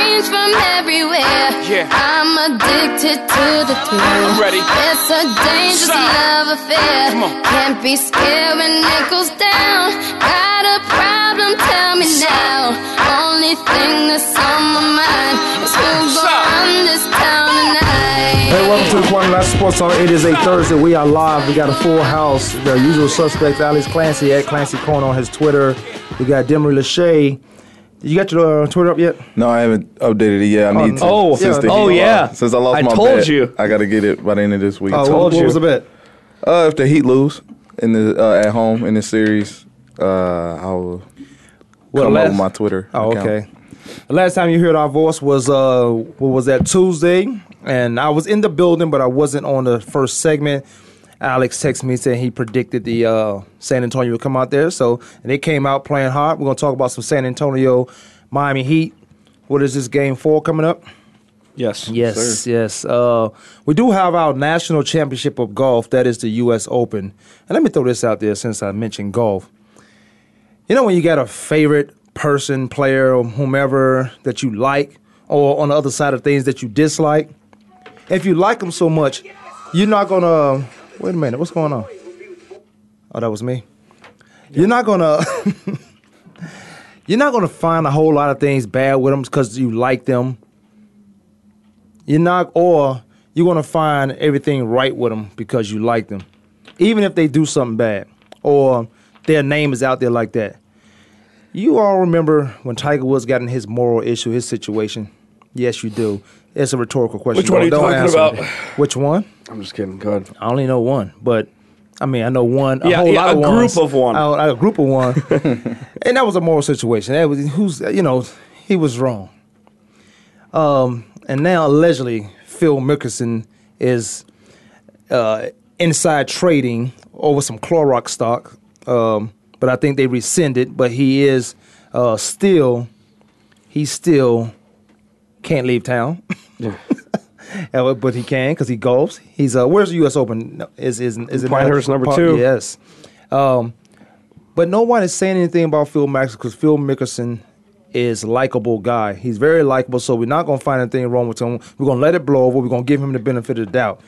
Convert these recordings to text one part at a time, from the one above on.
Hear the screams from everywhere. Yeah. I'm addicted to the thrill. I'm ready. It's a dangerous Sign. love affair. Come on. Can't be scared when it goes down. Got a problem? Tell me now. Only thing that's on my mind is who's Sign. gonna run this town tonight. Hey, welcome to the Kwamie Lassiter Sports Talk. It is a Thursday. We are live. We got a full house. The usual suspects, Alex Clancy at Clancy Corn on his Twitter. We got Demery Lachey. You got your uh, Twitter up yet? No, I haven't updated it yet. I need to. Oh, since the oh, yeah. Since I lost I my told bet, you. I got to get it by the end of this week. Oh, told what, what you. was the bet? Uh, if the Heat lose in the uh, at home in this series, uh, I will Well, come last- up with my Twitter. Oh, account. okay. The last time you heard our voice was uh, what was that Tuesday, and I was in the building, but I wasn't on the first segment. Alex texted me saying he predicted the uh, San Antonio would come out there, so and they came out playing hard. We're gonna talk about some San Antonio, Miami Heat. What is this game four coming up? Yes. Yes, yes. Uh, we do have our national championship of golf. That is the U.S. Open. And let me throw this out there since I mentioned golf. You know when you got a favorite person, player, or whomever that you like, or on the other side of things that you dislike. If you like them so much, you're not gonna. Wait a minute. What's going on? Oh, that was me. You're not gonna. you're not gonna find a whole lot of things bad with them because you like them you're not, or you're gonna find everything right with them because you like them, even if they do something bad or their name is out there like that. You all remember when Tiger Woods got in his moral issue, his situation? Yes, you do. It's a rhetorical question. Which one are you Don't talking answer about? it. Which one? I'm just kidding. Go ahead. I only know one, but I mean, I know one. A Yeah, whole yeah, lot of a group of one. A, a group of one, and that was a moral situation. That was who's you know he was wrong. Um, and now allegedly Phil Mickelson is uh, inside trading over some Clorox stock, um, but I think they rescinded. But he is uh, still he's still can't leave town. Uh, but he can because he golfs. He's uh, where's the U.S. Open? No, Is is is it Pinehurst number Par- two. Yes. Um, but no one is saying anything about Phil Mickelson because Phil Mickelson is likable guy. He's very likable, so we're not gonna find anything wrong with him. We're gonna let it blow over. We're gonna give him the benefit of the doubt.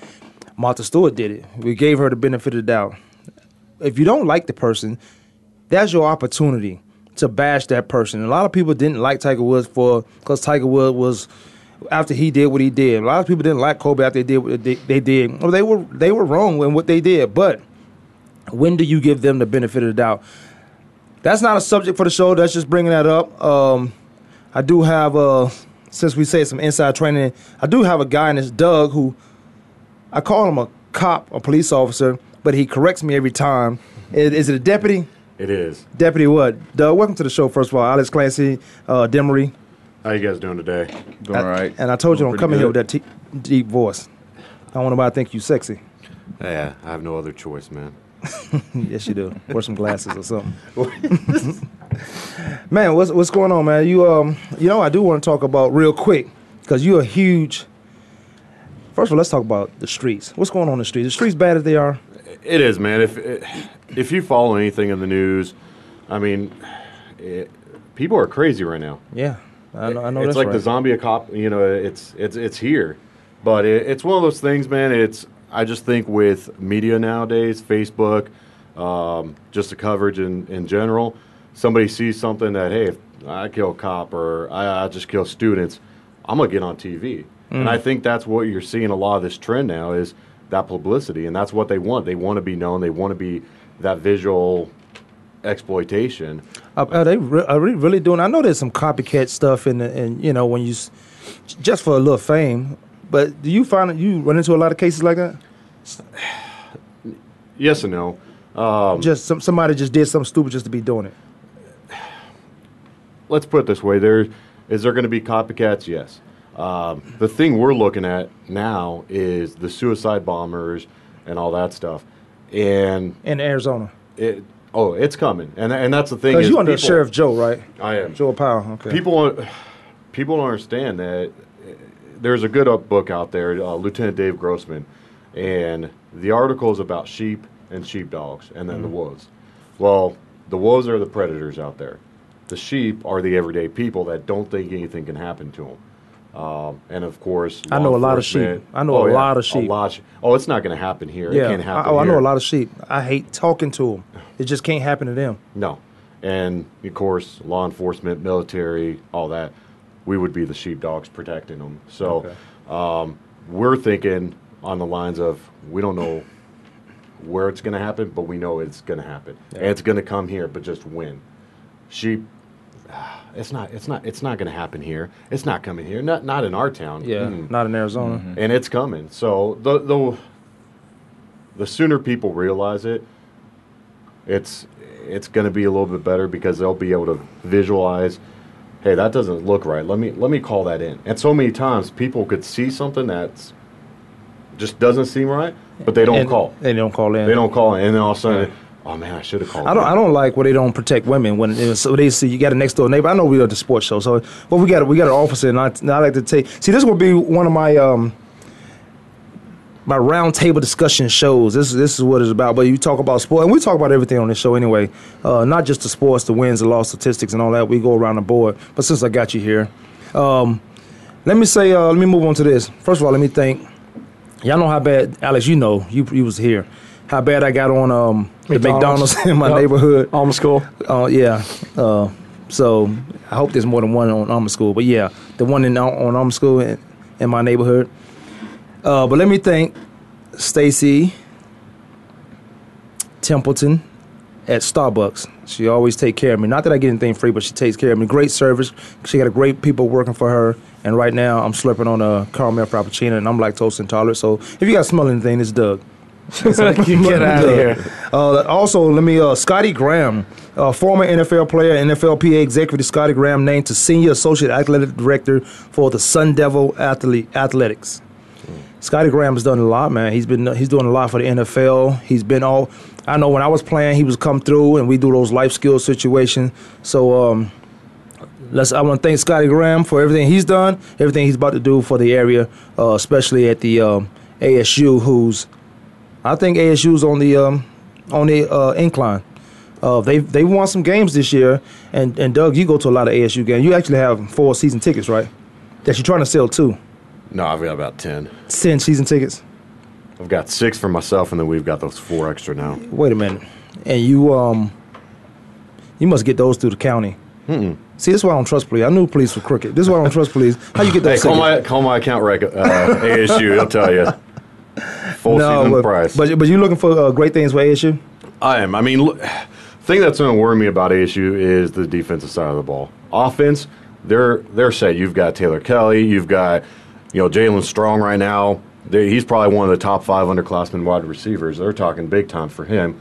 Martha Stewart did it. We gave her the benefit of the doubt. If you don't like the person, that's your opportunity to bash that person. A lot of people didn't like Tiger Woods for because Tiger Woods was after he did what he did. A lot of people didn't like Kobe after they did what they, they did. Well, they were they were wrong in what they did. But when do you give them the benefit of the doubt? That's not a subject for the show. That's just bringing that up. Um, I do have uh, since we say some inside training. I do have a guy in this Doug who I call him a cop, a police officer, but he corrects me every time. Is, is it a deputy? It is. Deputy what? Doug, welcome to the show. First of all, Alex Clancy, uh, Demery. How you guys doing today? Doing all right. And I told you Doing don't come in pretty here with that t- deep voice. I don't want nobody to think you sexy. Yeah, I have no other choice, man. yes, you do. Wear some glasses or something. man, what's what's going on, man? You um, you know, I do want to talk about real quick because you're a huge. First of all, let's talk about the streets. What's going on in the streets? The streets bad as they are. It is, man. If if you follow anything in the news, I mean, it, people are crazy right now. Yeah, I know. I know it's like right. the zombie cop. You know, it's it's it's here, but it, it's one of those things, man. It's I just think with media nowadays, Facebook, um, just the coverage in in general. Somebody sees something that hey, if I kill a cop or I, I just kill students, I'm gonna get on TV, and I think that's what you're seeing a lot of this trend now is that publicity, and that's what they want. They want to be known. They want to be that visual exploitation. Are, are they re- are they really doing? I know there's some copycat stuff in the, and you know when you just for a little fame. But do you find that you run into a lot of cases like that? Yes and no. Um, just some, somebody just did something stupid just to be doing it. let's put it this way: there is there going to be copycats? Yes. Um, the thing we're looking at now is the suicide bombers and all that stuff, and In Arizona, it oh, it's coming, and and that's the thing. because you under people- Sheriff Joe, right? I am. Joe Powell. Okay. People people don't understand that uh, there's a good up book out there, uh, Lieutenant Dave Grossman, and the article is about sheep and sheepdogs, and then the Mm-hmm. wolves. Well, the wolves are the predators out there. The sheep are the everyday people that don't think anything can happen to them. Um, and of course, I know a lot of sheep. I know a lot of sheep. A lot. Of, oh, it's not going to happen here. It yeah. can't I, happen oh, I know a lot of sheep. I hate talking to them. It just can't happen to them. No. And of course, law enforcement, military, all that, we would be the sheepdogs protecting them. So um, we're thinking on the lines of we don't know where it's going to happen, but we know it's going to happen. And it's going to come here, but just when. Sheep. It's not. It's not. It's not going to happen here. It's not coming here. Not. Not in our town. Yeah. Mm Not in Arizona. and it's coming. So the the the sooner people realize it, it's it's going to be a little bit better because they'll be able to visualize. Hey, that doesn't look right. Let me let me call that in. And so many times people could see something that's just doesn't seem right, but they don't And call. They don't call in. They don't call, in, and then all of a sudden, oh man, I should have called. I don't. in." I don't like where they don't protect women when it- so they see you got a next door neighbor. I know we are the sports show, so but we got we got an officer, and I, and I like to take. See, this will be one of my um my round table discussion shows. This is this is what it's about. But you talk about sport, and we talk about everything on this show anyway. Uh, not just the sports, the wins, the loss, statistics, and all that. We go around the board. But since I got you here, um, let me say, uh, let me move on to this. First of all, let me thank. Y'all know how bad, Alex. You know, you you was here. How bad I got on um, the McDonald's. McDonald's in my Yep. neighborhood. Alma School. Uh, yeah. Uh, so I hope there's more than one on Alma School. But yeah, the one in on Alma School in, in my neighborhood. Uh, but let me thank Stacy Templeton at Starbucks. She always take care of me. Not that I get anything free, but she takes care of me. Great service. She got a great people working for her. And right now, I'm slurping on a caramel frappuccino, and I'm lactose intolerant. So if you got smell anything, it's Doug. Get out of here. Uh, also, let me. Uh, Scotty Graham, uh, former NFL player, NFLPA executive Scotty Graham, named to senior associate athletic director for the Sun Devil Athlete Athletics. Scotty Graham has done a lot, man. He's been he's doing a lot for the NFL. He's been all. I know when I was playing, he was come through, and we do those life skills situations. So um, let's. I want to thank Scotty Graham for everything he's done, everything he's about to do for the area, uh, especially at the um, ASU, who's I think ASU's on the um, on the uh, incline. Uh, they they won some games this year, and and Doug, you go to a lot of ASU games. You actually have four season tickets, right? That you're trying to sell too. No, I've got about ten. Ten season tickets. I've got six for myself, and then we've got those four extra now. Wait a minute, and you um, you must get those through the county. Mm-mm. See, this is why I don't trust police. I knew police were crooked. This is why I don't trust police. How you get Hey, those call my call my account record uh, ASU. I'll tell you full season but, price. but but you looking for uh, great things for ASU? I am. I mean, look, thing that's going to worry me about ASU is the defensive side of the ball. Offense, they're they're set. You've got Taylor Kelly. You've got you know Jaelen Strong right now. They, he's probably one of the top five underclassmen wide receivers. They're talking big time for him.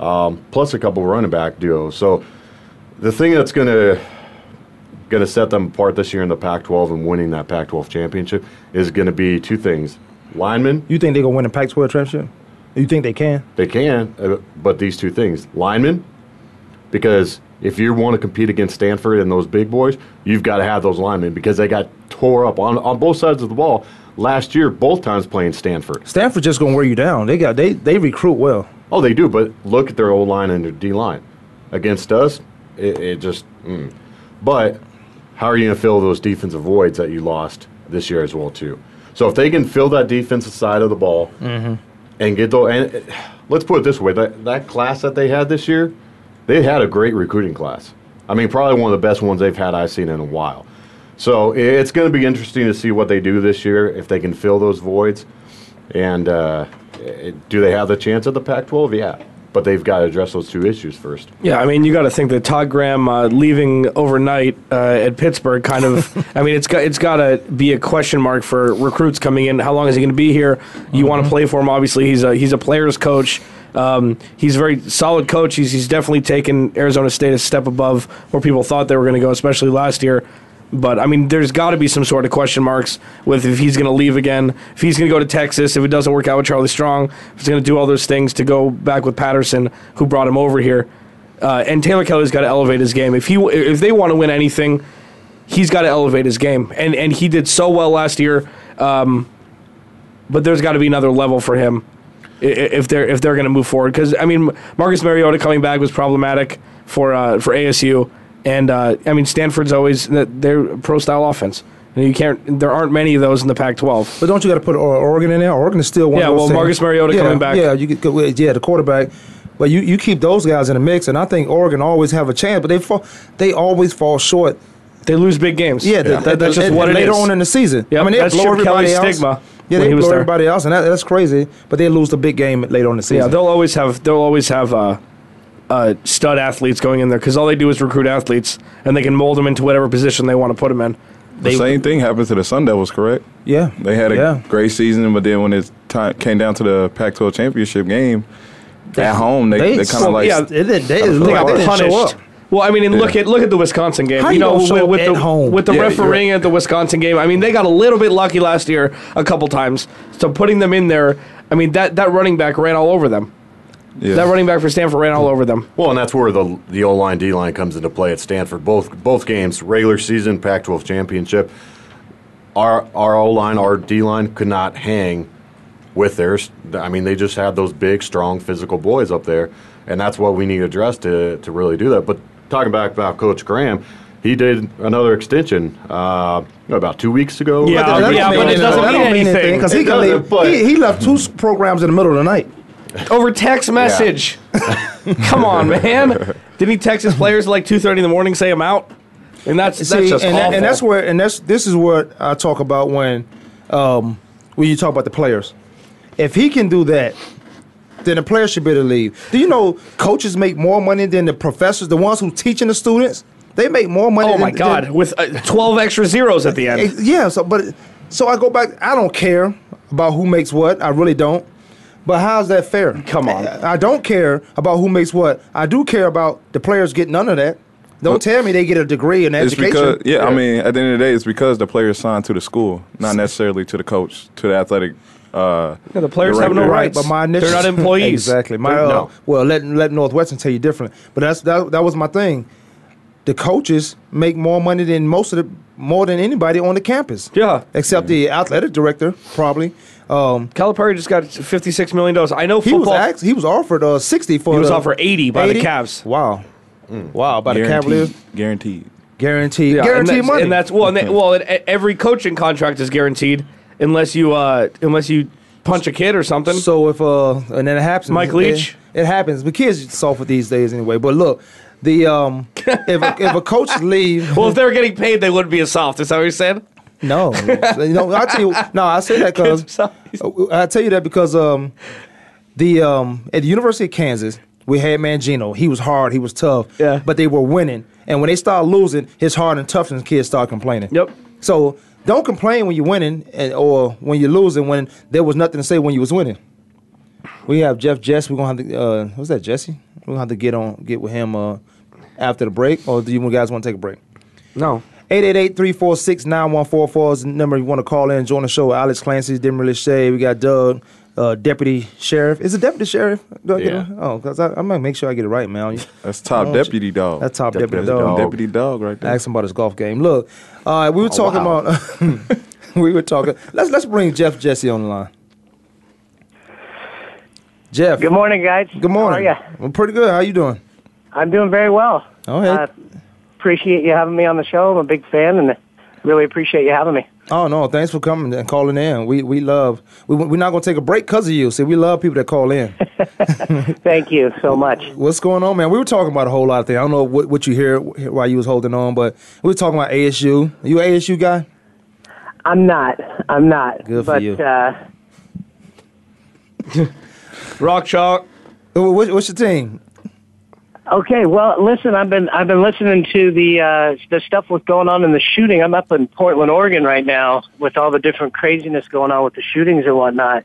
Um, plus a couple running back duos. So the thing that's going to going to set them apart this year in the Pac-12 and winning that Pac-12 championship is going to be two things: linemen. You think they're gonna win the Pac-12 championship? You think they can? They can, uh, but these two things linemen, because if you want to compete against Stanford and those big boys, you've got to have those linemen because they got tore up on, on both sides of the ball last year, both times playing Stanford. Stanford just gonna wear you down. They got they they recruit well. Oh, they do, but look at their O line and their D line. Against us, it, it just. Mm. But how are you going to fill those defensive voids that you lost this year as well too? So if they can fill that defensive side of the ball and get those, and let's put it this way: that that class that they had this year, they had a great recruiting class. I mean, probably one of the best ones they've had I've seen in a while. So it's going to be interesting to see what they do this year if they can fill those voids. And uh, do they have the chance at the Pac-12? Yeah, but they've got to address those two issues first. Yeah, I mean, you got to think that Todd Graham uh, leaving overnight uh, at Pittsburgh kind of. I mean, it's got it's got to be a question mark for recruits coming in. How long is he going to be here? You want to play for him? Obviously, he's a he's a player's coach. Um, he's a very solid coach. He's, he's definitely taken Arizona State a step above where people thought they were going to go, especially last year. But I mean, there's got to be some sort of question marks with if he's going to leave again, if he's going to go to Texas, if it doesn't work out with Charlie Strong, if he's going to do all those things to go back with Patterson, who brought him over here. Uh, and Taylor Kelly's got to elevate his game. If he if they want to win anything, he's got to elevate his game. And and he did so well last year. Um, but there's got to be another level for him if they're if they're going to move forward. Because I mean, Marcus Mariota coming back was problematic for uh, for ASU, and uh, I mean Stanford's always they're pro style offense. And you can't. There aren't many of those in the Pac-12. But don't you got to put Oregon in there? Oregon is still one. Yeah, of those well, teams- Marcus Mariota yeah, coming back. Yeah, you could, yeah, the quarterback. But you, you keep those guys in the mix, and I think Oregon always have a chance. But they fall, they always fall short. They lose big games. Yeah, the- that, that's just what it later is. on in the season. Yep, I mean, they that's blow everybody else. stigma Yeah, they he blow everybody else, and that, that's crazy. But they lose the big game later on in the season. Yeah, they'll always have they'll always have uh, uh, stud athletes going in there because all they do is recruit athletes and they can mold them into whatever position they want to put them in. The same thing happened to the Sun Devils, correct? yeah, They had a yeah. great season, but then when it time, came down to the Pac-12 championship game, at home they, they, kind of like yeah, They, they, They They got they didn't show punished. up. Well, I mean, and look at look at the Wisconsin game. How you you know, show with, with at the home? with the Yeah, you're refereeing at the Wisconsin game. I mean, they got a little bit lucky last year, a couple times. So putting them in there, I mean, that that running back ran all over them. Yeah. That running back for Stanford ran all over them. Well, and that's where the the O line D line comes into play at Stanford. Both both games, regular season, Pac-12 championship. Our our O line, our D line could not hang with theirs. I mean, they just had those big, strong, physical boys up there, and that's what we need to address to to really do that. But talking back about Coach Graham. He did another extension uh, about two weeks ago. Yeah, That don't yeah, but it doesn't That mean don't anything. because he, can leave- he, he left two programs in the middle of the night. Over text message. Come on, man. Didn't he text his players at like two thirty in the morning, say I'm out? And that's that's See, just and, that- and that's where and that's this is what I talk about when um, when you talk about the players. If he can do that, then the players should be able to leave. Do you know coaches make more money than the professors, the ones who teaching the students? They make more money. oh than, my god, than- with uh, twelve extra zeros at the end. Yeah. So, but so I go back. I don't care about who makes what. I really don't. But how's that fair? Come on. I I don't care about who makes what. I do care about the players getting none of that. Don't Well, tell me they get a degree in education. because yeah, I mean, at the end of the day, it's because the players signed to the school, not necessarily to the coach, to the athletic. Uh, Yeah, the players have no director. rights. But my initial, They're not employees. exactly. My They're- uh, no. well, let let Northwestern tell you different. But that's that, that was my thing. The coaches make more money than most of the more than anybody on the campus. Yeah. except the athletic director probably. Um, Calipari just got fifty six million dollars. I know he football. was asked, he was offered uh, sixty for. He was the- offered 80 by the Cavs. Wow, wow, by the Guaranteed. Cavaliers. Guaranteed. Guaranteed, Yeah, and guaranteed that's, money. and that's well, and that, well, and e- every coaching contract is guaranteed unless you uh unless you punch a kid or something. So if uh, and then it happens. Mike Leach? It, it happens. But kids are soft these days anyway. But look, the um, if a, if a coach leave, well, if they were getting paid, they wouldn't be as soft. Is that what you said? No, you know, I tell you, no, I say that because I tell you that because um, the um at the University of Kansas. We had Mangino. He was hard. He was tough. Yeah. But they were winning. And when they started losing, his hard and toughness kids start complaining. Yep. So don't complain when you're winning, and, or when you're losing when there was nothing to say when you was winning. We have Jeff Jess. We're gonna have to. Uh, what's that, Jesse? We're gonna have to get on, get with him uh, after the break. Or do you guys want to take a break? No. 888-346-9144 is the number you want to call in. Join the show. Alex Clancy, Dimmerly Shea. We got Doug, uh, Deputy Sheriff. Is it Deputy Sheriff? Do I get Yeah. it? Oh, because I'm gonna make sure I get it right, man. That's top Oh, deputy dog. That's top Deputy deputy, dog. dog. deputy dog right there. Ask him about his golf game. Look, uh, we were talking wow. about. we were talking. Let's let's bring Jeff Jesse on the line. Jeff. Good morning, guys. Good morning. How are you? I'm pretty good. How you doing? I'm doing very well. Oh, hey. Uh, appreciate you having me on the show. I'm a big fan, and really appreciate you having me. Oh no, thanks for coming and calling in. We we love. We we're not gonna take a break because of you. See, we love people that call in. Thank you so much. What's going on, man? We were talking about a whole lot of things. I don't know what, what you hear while you was holding on, but we were talking about ASU. Are you an ASU guy? I'm not. I'm not. Good for but, you. Uh, Rock chalk. What, what's your team? Okay. Well, listen. I've been I've been listening to the uh, the stuff with going on in the shooting. I'm up in Portland, Oregon, right now with all the different craziness going on with the shootings and whatnot.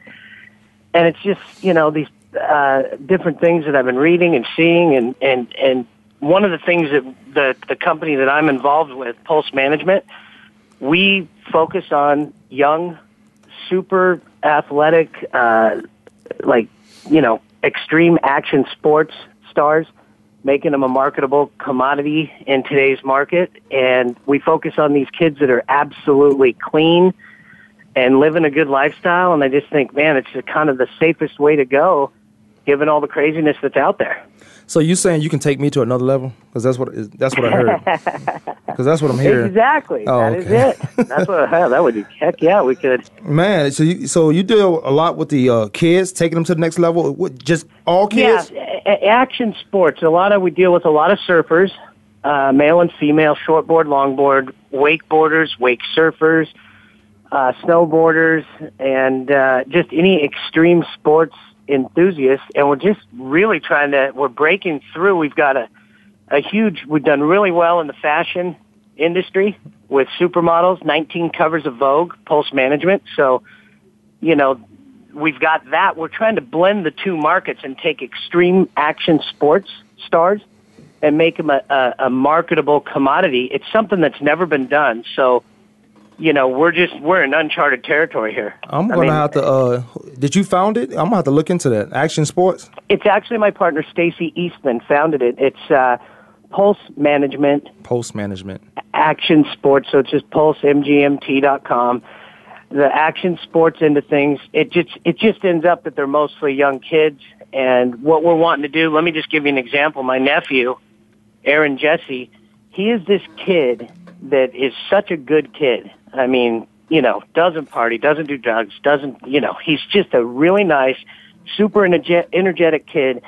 And it's just you know these uh, different things that I've been reading and seeing, and and and one of the things that the the company that I'm involved with, Pulse Management, we focus on young, super athletic, uh, like you know, extreme action sports stars, making them a marketable commodity in today's market. And we focus on these kids that are absolutely clean and living a good lifestyle. And I just think, man, it's kind of the safest way to go, given all the craziness that's out there. So you saying you can take me to another level? Because that's what that's what I heard. Because that's what I'm hearing. Exactly. Oh, That is okay. it. That's what hell, that would be heck yeah, we could. Man, so you so you deal a lot with the uh, kids, taking them to the next level. What, just all kids? Yeah, a- action sports. A lot of we deal with a lot of surfers, uh, male and female, shortboard, longboard, wakeboarders, wake surfers, uh, snowboarders, and uh, just any extreme sports enthusiasts. And we're just really trying to. We're breaking through. We've got a a huge. We've done really well in the fashion industry with supermodels, 19 covers of Vogue, Pulse Management. So, you know, we've got that. We're trying to blend the two markets and take extreme action sports stars and make them a, a, a marketable commodity. It's something that's never been done. So, you know, we're just we're in uncharted territory here. I'm gonna mean, have to. Uh, did you found it? I'm gonna have to look into that. Action Sports. It's actually my partner Stacy Eastman founded it. It's uh, Pulse Management Pulse management. action sports. So it's just pulsemgmt.com. The action sports into things. It just it just ends up that they're mostly young kids. And what we're wanting to do. Let me just give you an example. My nephew, Aaron Jesse, he is this kid that is such a good kid. I mean, you know, doesn't party, doesn't do drugs, doesn't you know? He's just a really nice, super energe- energetic kid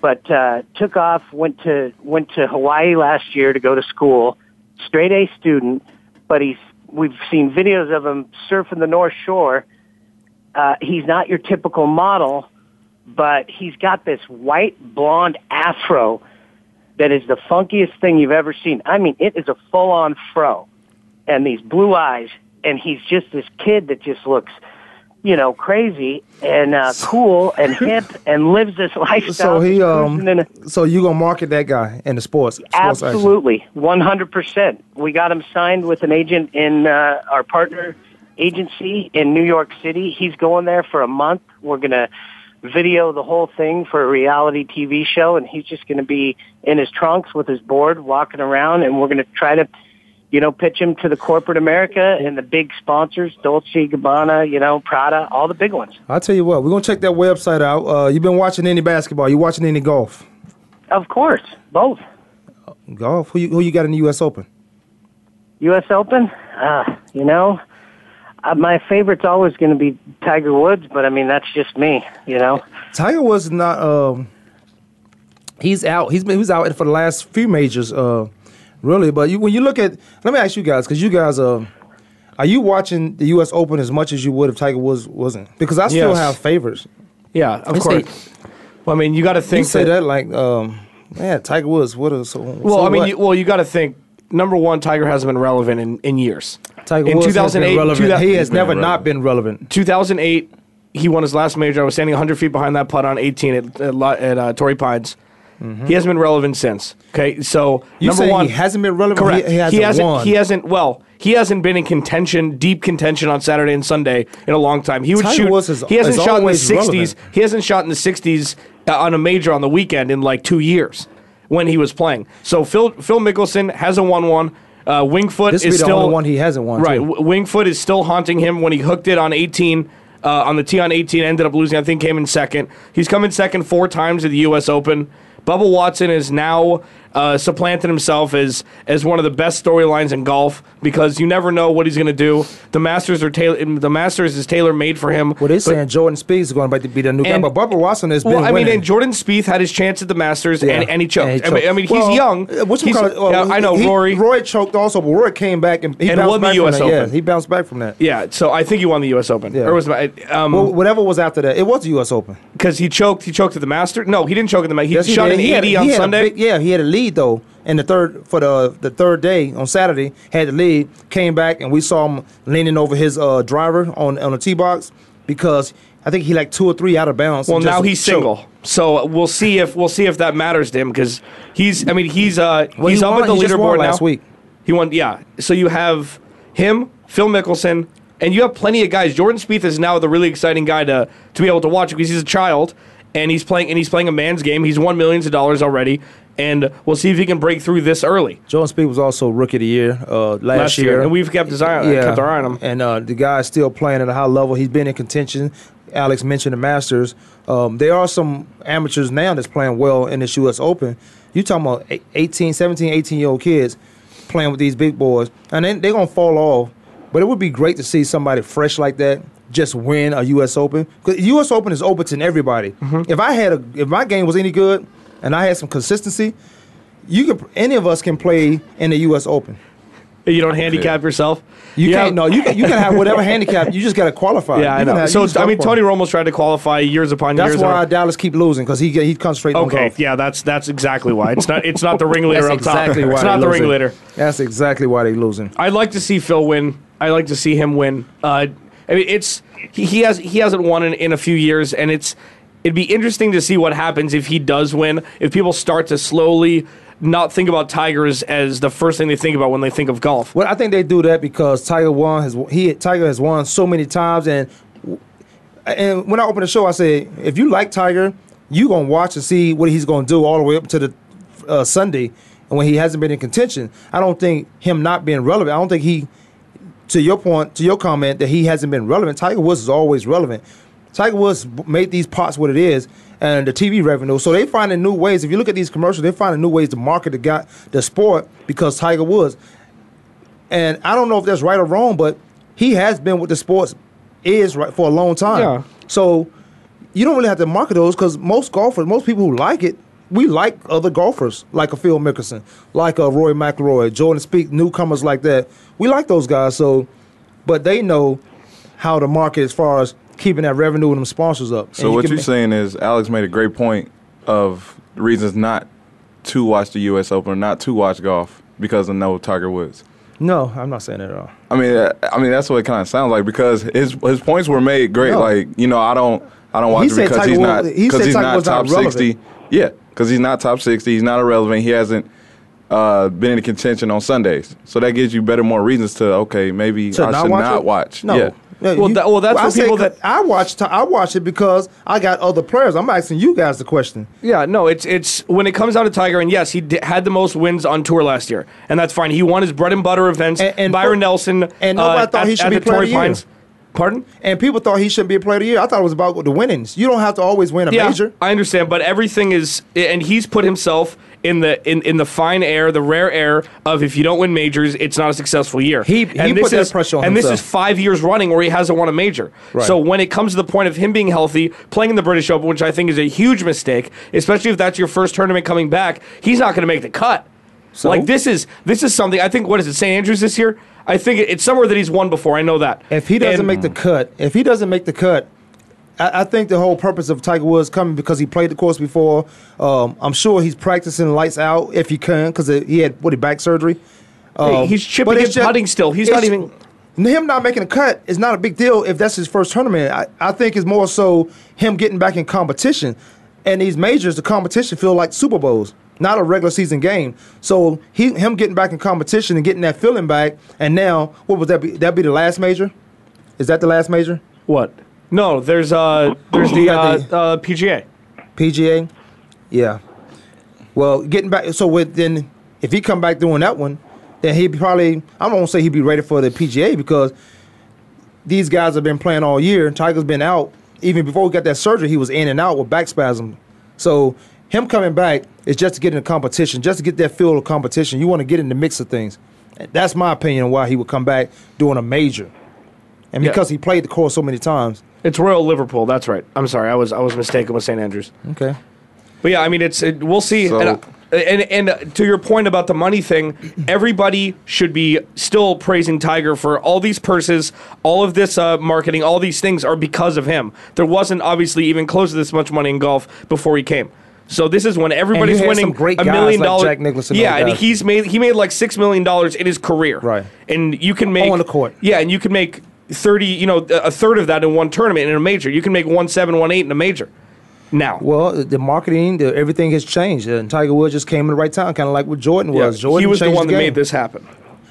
but uh, took off, went to went to Hawaii last year to go to school, straight A student. But he's we've seen videos of him surfing the North Shore. Uh, he's not your typical model, but he's got this white blonde afro that is the funkiest thing you've ever seen. I mean, it is a full on fro, and these blue eyes, and he's just this kid that just looks. You know, crazy and uh, cool and hip, and lives this lifestyle. So he um. a- So you gonna market that guy in the sports? sports. Absolutely, one hundred percent. We got him signed with an agent in uh, our partner agency in New York City. He's going there for a month. We're gonna video the whole thing for a reality TV show, and he's just gonna be in his trunks with his board, walking around, and we're gonna try to. You know, pitch him to the corporate America and the big sponsors, Dolce Gabbana, you know, Prada, all the big ones. I'll tell you what. We're gonna check that website out. Uh, you been watching any basketball? You watching any golf? Of course, both. Golf. Who you, who you got in the U.S. Open? U.S. Open, uh, you know, uh, my favorite's always going to be Tiger Woods, but I mean that's just me, you know. Tiger was not. Um, he's out. He's been. He was out for the last few majors. Uh, really. But you, when you look at, let me ask you guys, because you guys are, are you watching the U.S. Open as much as you would if Tiger Woods wasn't? Because I still Yes. have favorites. Yeah, of You course. say- well, I mean, you got to think. You think say that like, um, man, Tiger Woods. What is so? Well, so I mean, you, well, you got to think. Number one, Tiger hasn't been relevant in, in years. Tiger in Woods has been 2008, relevant. 2000 he has been never not been relevant. 2008, he won his last major. I was standing 100 feet behind that putt on 18 at, at, Lo- at uh, Torrey Pines. He hasn't been relevant since. Okay, so Mm-hmm. You number one, he hasn't been relevant. Correct. He, he hasn't, hasn't. won. He hasn't. Well, he hasn't been in contention, deep contention on Saturday and Sunday in a long time. He would Tiger shoot. Woods is- he hasn't shot in the 60s. He hasn't shot in the 60s uh, on a major on the weekend in like two years when he was playing. So Phil Phil Mickelson hasn't won one. Uh, Winged Foot This is the still only one he hasn't won. Right, too. Winged Foot is still haunting him when he hooked it on 18. Uh, on the tee on 18, ended up losing. I think came in second. He's come in second four times at the U.S. Open. Bubba Watson is now uh, supplanted himself as as one of the best storylines in golf because you never know what he's going to do. The Masters are tailor. The Masters is tailor made for him. Well, they're saying Jordan Spieth is going to be the new guy, but Bubba Watson has well, been I mean, and Jordan Spieth had his chance at the Masters, Yeah, and, and he choked. and he I mean. I mean, he's Well, young. uh, What He's- call it? uh, yeah, I know he- Rory. Rory choked also, but Rory came back and he And bounced won the back US from that. Open. Yeah, he bounced back from that. yeah, so I think he won the U.S. Open. Yeah. Or was um, Well, whatever was after that, it was the U.S. Open. because he choked. He choked at the Master. No, he didn't choke at the Master. He Yes, shot did. an He had- eighty he on Sunday. big- yeah, he had a lead though in the third for the the third day on Saturday. Had the lead, came back, and we saw him leaning over his uh, driver on on the tee box because I think he like two or three out of bounds. Well, now he's choke. single, so we'll see if we'll see if that matters to him because he's. I mean, he's uh Well, he's he up won- at the leaderboard last week. He won, yeah. So you have him, Phil Mickelson, and you have plenty of guys. Jordan Spieth is now the really exciting guy to to be able to watch because he's a child and he's playing and he's playing a man's game. He's won millions of dollars already, and we'll see if he can break through this early Jordan Spieth was also rookie of the year uh, last, last year, and we've kept his eye on, kept our eye on him. And uh, the guy's still playing at a high level. He's been in contention. Alex mentioned the Masters. Um, there are some amateurs now that's playing well in this U.S. Open. You talking about 18, 17, 18 year old kids playing with these big boys, and then they're gonna fall off. But it would be great to see somebody fresh like that just win a U.S. Open because U.S. Open is open to everybody. Mm-hmm. If I had a, if my game was any good and I had some consistency, you can any of us can play in the U.S. Open. You don't handicap yourself. You Yeah. can't. No, you can. You can have whatever handicap. You just got to qualify. Yeah, I You can know. have- so I mean, Tony. Romo's tried to qualify years upon That's years. That's why Dallas keep losing because he he concentrates on Okay, golf. yeah, that's that's exactly why. It's not it's not the ringleader That's up top. exactly why it's they not the losing. ringleader. That's exactly why they losing. I'd like to see Phil win. I'd like to see him win. Uh, I mean, it's he, he has he hasn't won in, in a few years, and it's it'd be interesting to see what happens if he does win. If people start to slowly not think about Tigers as the first thing they think about when they think of golf. Well, I think they do that because Tiger won has he Tiger has won so many times, and and when I opened the show, I said if you like Tiger, you gonna watch and see what he's gonna do all the way up to the uh, Sunday, and when he hasn't been in contention. I don't think him not being relevant. I don't think he, to your point, to your comment that he hasn't been relevant. Tiger Woods is always relevant. Tiger Woods made these pots what it is, and the TV revenue. So they finding new ways. If you look at these commercials, they're finding new ways to market the guy, the sport because Tiger Woods. And I don't know if that's right or wrong, but he has been with the sports is right for a long time. Yeah. So you don't really have to market those because most golfers, most people who like it, we like other golfers like a Phil Mickelson, like a Roy McIlroy, Jordan Spieth, newcomers like that. We like those guys. So, but they know how to market as far as keeping that revenue and them sponsors up. So And what you're saying is Alex made a great point of reasons not to watch the U.S. Open, not to watch golf because of no Tiger Woods. No, I'm not saying that at all. I mean, uh, I mean that's what it kind of sounds like because his his points were made great. No. Like you know, I don't I don't watch He it because Tiger he's not he because said he's Tiger not was not top sixty. Yeah, because he's not top sixty. He's not irrelevant. He hasn't uh, been in contention on Sundays. So that gives you better more reasons to okay maybe To I not should watch not it? watch. No. Yeah. Yeah, Well, that- well, that's what say that- I watched. I watched it because I got other players. I'm asking you guys the question. Yeah, no, it's it's when it comes down to Tiger, and yes, he di- had the most wins on tour last year, and that's fine. He won his bread and butter events. And- and Byron for- Nelson and nobody uh, thought he should be player of the year. Pardon? And people thought he shouldn't be a player of the year. I thought it was about the winnings. You don't have to always win a Yeah, major. I understand, but everything is, and he's put himself in the in, in the fine air, the rare air of if you don't win majors, it's not a successful year. He- he and put this that is, pressure on and this is five years running where he hasn't won a major. Right. So when it comes to the point of him being healthy, playing in the British Open, which I think is a huge mistake, especially if that's your first tournament coming back, he's not going to make the cut. So? Like this is this is something I think. What is it, St Andrews this year? I think it's somewhere that he's won before. I know that. If he doesn't And- make the cut, if he doesn't make the cut, I, I think the whole purpose of Tiger Woods coming because he played the course before. Um, I'm sure he's practicing lights out if he can because he had what he back surgery. Um, he's chipping and putting still. He's not even. Him not making a cut is not a big deal if that's his first tournament. I, I think it's more so him getting back in competition. And these majors, the competition feel like Super Bowls, not a regular season game. So he him getting back in competition and getting that feeling back. And now, what would that be? That be the last major? Is that the last major? What? No, there's uh there's the, uh, uh, PGA. PGA? Yeah. Well, getting back. So with then, if he come back doing that one, then he'd probably. I don't want to say he'd be ready for the PGA because these guys have been playing all year. Tiger's been out even before he got that surgery. He was in and out with back spasm. So him coming back is just to get in the competition, just to get that feel of competition. You want to get in the mix of things. That's my opinion on why he would come back doing a major, and Yeah. because he played the course so many times. It's Royal Liverpool. That's right. I'm sorry. I was I was mistaken with St Andrews. Okay. But yeah, I mean, it's it, we'll see. So- and, uh, and and to your point about the money thing, everybody should be still praising Tiger for all these purses, all of this uh, marketing, all these things are because of him. There wasn't obviously even close to this much money in golf before he came. So this is when everybody's winning great a guys million like dollars. Jack Nicklaus and yeah, and guys. he's made he made like six million dollars in his career. Right. And you can make On the court. Yeah, and you can make thirty, you know, a third of that in one tournament in a major. You can make one seven, one eight in a major. Now, Well, the marketing, the, everything has changed, and Tiger Woods just came in the right time, kind of like what Jordan yeah, was. Jordan he was the one that made this happen.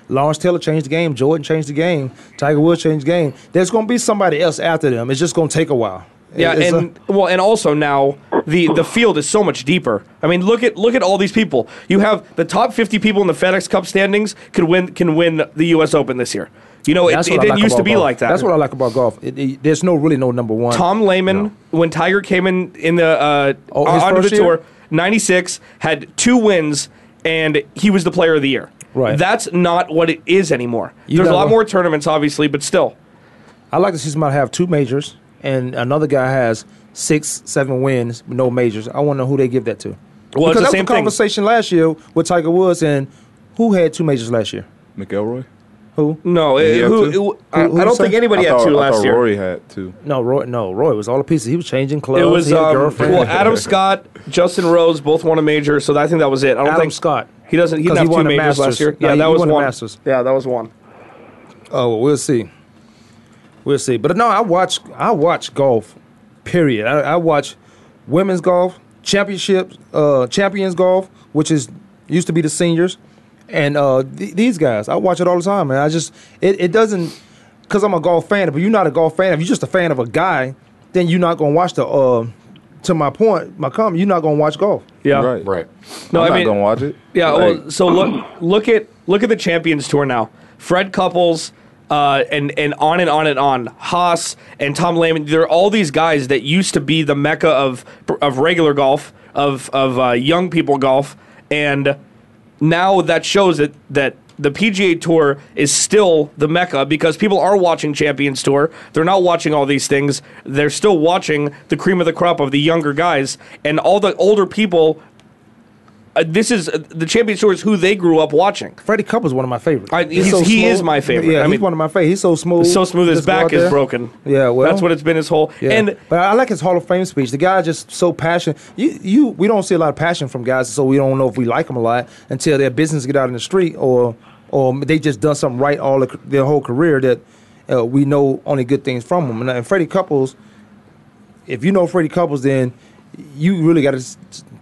Lawrence Taylor changed the game. Jordan changed the game. Tiger Woods changed the game. There's going to be somebody else after them. It's just going to take a while. Yeah, It's a- and well, and also now the the field is so much deeper. I mean, look at look at all these people. You have the top fifty people in the FedEx Cup standings could win can win the U.S. Open this year. You know, it, That's it what didn't like used to be golf. like that. That's what I like about golf. It, it- there's no really no number one. Tom Lehman, when Tiger came in in the uh, Oh, his onto the first year? tour, '96 had two wins, and he was the Player of the Year. Right. That's not what it is anymore. You There's a lot one- more tournaments, obviously, but still. I like to see somebody have two majors, and another guy has six, seven wins, with no majors. I want to know who they give that to. Well, it's because the that same was a thing. conversation last year with Tiger Woods, and who had two majors last year? McIlroy. Who? No, it- have who, two? I, Who- who I don't think anybody I had thought, two I last thought year. Rory had two. No, Roy. No, Roy was all the pieces. He was changing clothes. It was he had um, girlfriend. well, Adam Scott, Justin Rose both won a major, so I think that was it. I don't Adam think Scott. He doesn't. He 'Cause didn't he have two won the majors last Masters. year. No, Yeah, he- that he was won the one. Masters. Yeah, that was one. Oh, well, we'll see. We'll see. But no, I watch. I watch golf. Period. I, I watch women's golf, championships, uh, champions golf, which is used to be the seniors, and uh, th- these guys. I watch it all the time, man. I just it, it doesn't because I'm a golf fan. But you're not a golf fan, if you're just a fan of a guy, then you're not gonna watch the. Uh, to my point, my comment, you're not gonna watch golf. Yeah. Right. Right. No, I'm I not mean, gonna watch it. Yeah, Like, well, so look look at look at the Champions Tour now. Fred Couples, uh, and and on and on and on. Haas and Tom Lehman. There are all these guys that used to be the mecca of of regular golf, of of uh, young people golf, and now that shows that that the PGA Tour is still the mecca because people are watching Champions Tour. They're not watching all these things. They're still watching the cream of the crop of the younger guys and all the older people. Uh, this is uh, the Champions Tour is who they grew up watching. Freddie Couples is one of my favorites. I- he's- he is my favorite. Yeah, I he's mean- one of my favorites. He's so smooth. So smooth, his back is broken. Yeah, well, that's what it's been his whole. Yeah. And but I like his Hall of Fame speech. The guy just so passionate. You, you, we don't see a lot of passion from guys, so we don't know if we like them a lot until their business get out in the street, or, or they just done something right all the, their whole career that uh, we know only good things from them. And, and Freddie Couples, if you know Freddie Couples, then you really got to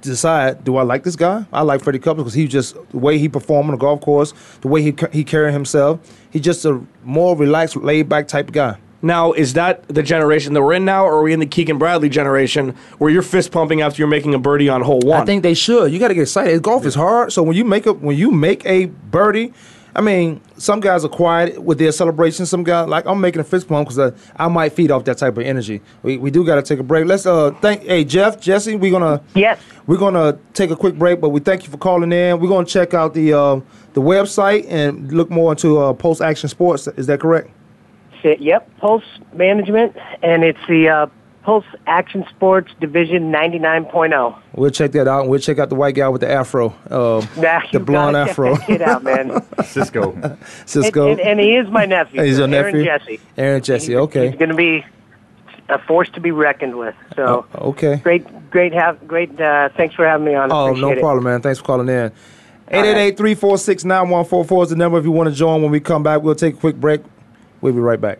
decide: Do I like this guy? I like Freddie Couples because he just the way he performed on the golf course, the way he he carried himself. He's just a more relaxed, laid back type of guy. now is that the generation that we're in now, or are we in the Keegan Bradley generation where you're fist pumping after you're making a birdie on hole one? I think they should. You got to get excited. Golf is hard, so when you make a when you make a birdie, I mean, some guys are quiet with their celebration. Some guys like I'm making a fist pump because I, I might feed off that type of energy. We, we do got to take a break. Let's uh thank hey Jeff Jesse. We're gonna Yes. we're gonna take a quick break, but we thank you for calling in. We're gonna check out the uh, the website and look more into uh, Pulse Action Sports. Is that correct? Yep, Pulse Management, and it's the uh, Pulse Action Sports Division 99.0. We'll check that out, and we'll check out the white guy with the afro, uh, Nah, the you blonde gotta check afro, that kid out, man. Cisco. Cisco. and, and he is my nephew. He's your nephew. Aaron nephew, Jesse. Aaron Jesse. He's- Okay. He's going to be a force to be reckoned with. So Oh, okay. great, great, have great. Uh, thanks for having me on. Oh, Appreciate no it. problem, man. Thanks for calling in. right. 888-346-9144 is the number if you want to join. When we come back, we'll take a quick break. We'll be right back.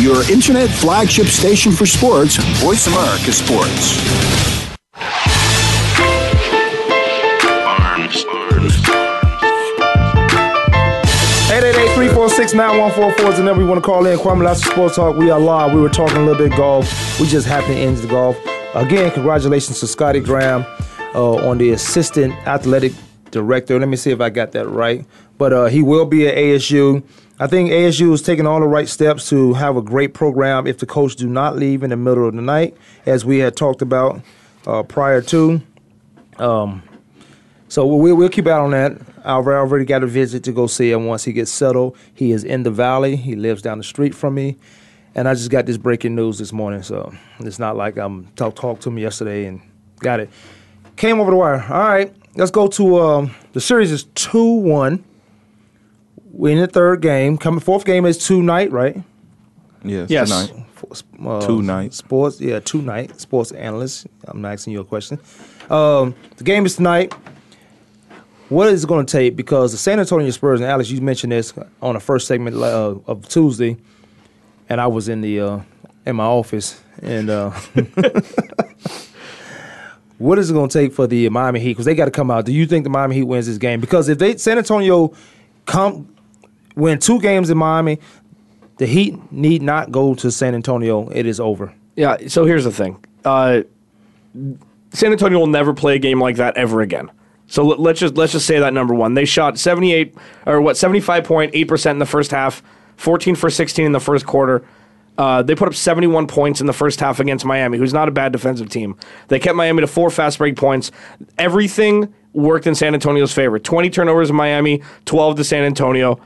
Your internet flagship station for sports, Voice America Sports. 888-346-9144 is the number you want to call in. Kwamie Lassiter Sports Talk. We are live. We were talking a little bit golf. We just happened to end the golf. Again, congratulations to Scotty Graham uh, on the assistant athletic director. Let me see if I got that right. But uh, he will be at ASU. I think ASU is taking all the right steps to have a great program if the coach do not leave in the middle of the night, as we had talked about uh, prior to. Um, so we'll, we'll keep out on that. I've already got a visit to go see him once he gets settled. He is in the valley. He lives down the street from me. And I just got this breaking news this morning, so it's not like I'm talk talk to him yesterday and got it. Came over the wire. All right, let's go to um, the series is two one. We're in the third game. Coming fourth game is tonight, right? Yes. Yes. Tonight. Uh, Tonight. Sports, yeah, two tonight. Sports analyst. I'm asking you a question. Um, the game is tonight. What is it going to take? Because the San Antonio Spurs and Alex, you mentioned this on the first segment uh, of Tuesday, and I was in the uh, in my office, and uh, what is it going to take for the Miami Heat? Because they got to come out. Do you think the Miami Heat wins this game? Because if they San Antonio come win two games in Miami, the Heat need not go to San Antonio. It is over. Yeah. So here's the thing. Uh, San Antonio will never play a game like that ever again. So let- let's just let's just say that number one, they shot 78 or what 75.8 percent in the first half, 14 for 16 in the first quarter. Uh, they put up 71 points in the first half against Miami, who's not a bad defensive team. They kept Miami to four fast break points. Everything worked in San Antonio's favor. 20 turnovers in Miami, 12 to San Antonio.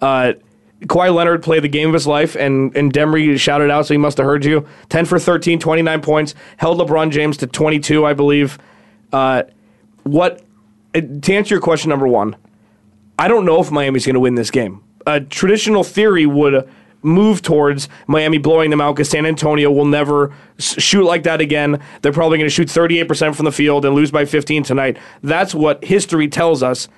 Uh, Kawhi Leonard played the game of his life, and, and Demery shouted out, so he must have heard you. 10 for 13, 29 points. Held LeBron James to 22, I believe. Uh, what uh, to answer your question number one, I don't know if Miami's going to win this game. A traditional theory would move towards Miami blowing them out because San Antonio will never shoot like that again. They're probably going to shoot 38% from the field and lose by 15 tonight. That's what history tells us.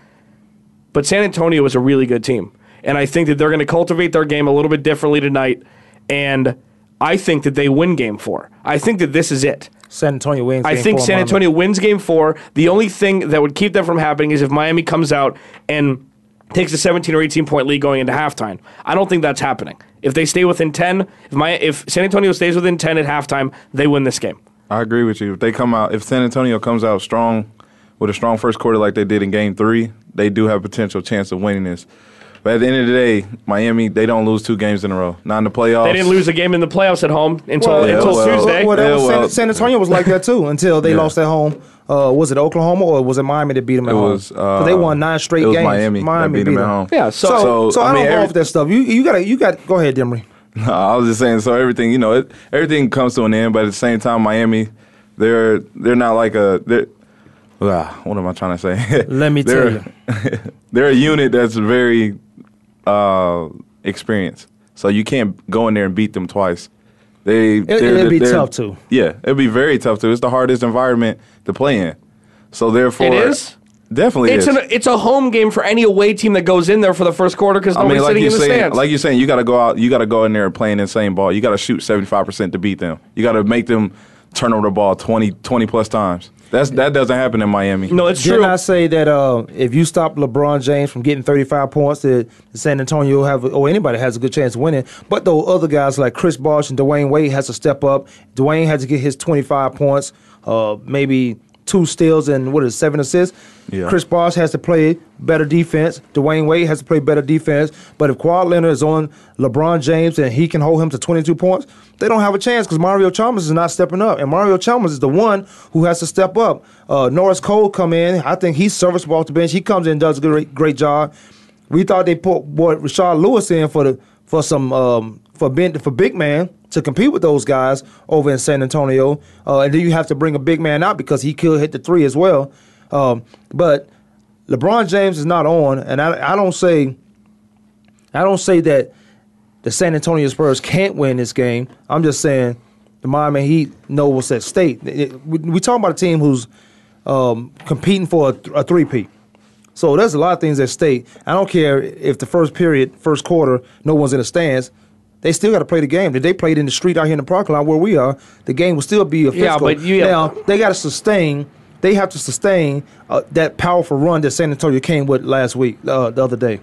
But San Antonio is a really good team. And I think that they're going to cultivate their game a little bit differently tonight. And I think that they win game four. I think that this is it. San Antonio wins. I game think four, San Miami. Antonio wins game four. The only thing that would keep that from happening is if Miami comes out and takes a 17 or 18 point lead going into halftime. I don't think that's happening. If they stay within 10, if my if San Antonio stays within 10 at halftime, they win this game. I agree with you. If they come out, if San Antonio comes out strong with a strong first quarter like they did in Game Three, they do have a potential chance of winning this. But at the end of the day, Miami they don't lose two games in a row. Not in the playoffs. They didn't lose a game in the playoffs at home until Well, until well, Tuesday. Well, Yeah, well- San, San Antonio was like that too until they Yeah. lost at home. Uh, was it Oklahoma or was it Miami that beat them at It home? was, 'Cause they uh, won nine straight it was games. Miami that beat them at home. Yeah, so, So, So, so, I, I mean, don't go every- off that stuff. You you got to you got go ahead, Demery. No, I was just saying. So everything, you know, it, everything comes to an end. But at the same time, Miami, they're they're not like a. They're, ah, what am I trying to say? Let me they're, tell they're a unit that's very uh, experienced. So you can't go in there and beat them twice. They they're- it'd be tough, too. Yeah, it'd be very tough too. It's the hardest environment to play in. So therefore, It is? definitely. it's is. an it's a home game for any away team that goes in there for the first quarter because I nobody's mean, like sitting you're in the saying, stands. like you're saying, you got to go out. You got to go in there and play playing insane ball. You got to shoot 75 percent to beat them. You got to make them turn over the ball 20, 20 plus times. That's that doesn't happen in Miami. no, it's Didn't true. I say that uh, if you stop LeBron James from getting 35 points, that San Antonio will have, or anybody has a good chance of winning. But those other guys like Chris Bosh and Dwyane Wade has to step up. Dwyane has to get his 25 points, uh, maybe two steals and what is it, seven assists. Yeah. Chris Bosh has to play better defense. Dwyane Wade has to play better defense. But if Kawhi Leonard is on LeBron James and he can hold him to 22 points, they don't have a chance because Mario Chalmers is not stepping up. And Mario Chalmers is the one who has to step up. Uh, Norris Cole come in. I think he's serviceable off the bench. He comes in and does a great, great job. We thought they put boy Rashard Lewis in for the for some um, for Ben, for big man to compete with those guys over in San Antonio, uh, and then you have to bring a big man out because he could hit the three as well. Um, but LeBron James is not on, and I, I don't say I don't say that the San Antonio Spurs can't win this game. I'm just saying the Miami Heat know what's at stake. We, we talking about a team who's um, competing for a, a three-peat. So there's a lot of things at stake. I don't care if the first period, first quarter, no one's in the stands. They still got to play the game. If they played in the street out here in the parking lot where we are, the game will still be a Yeah, physical. but you- now they got to sustain. They have to sustain uh, that powerful run that San Antonio came with last week, uh, the other day.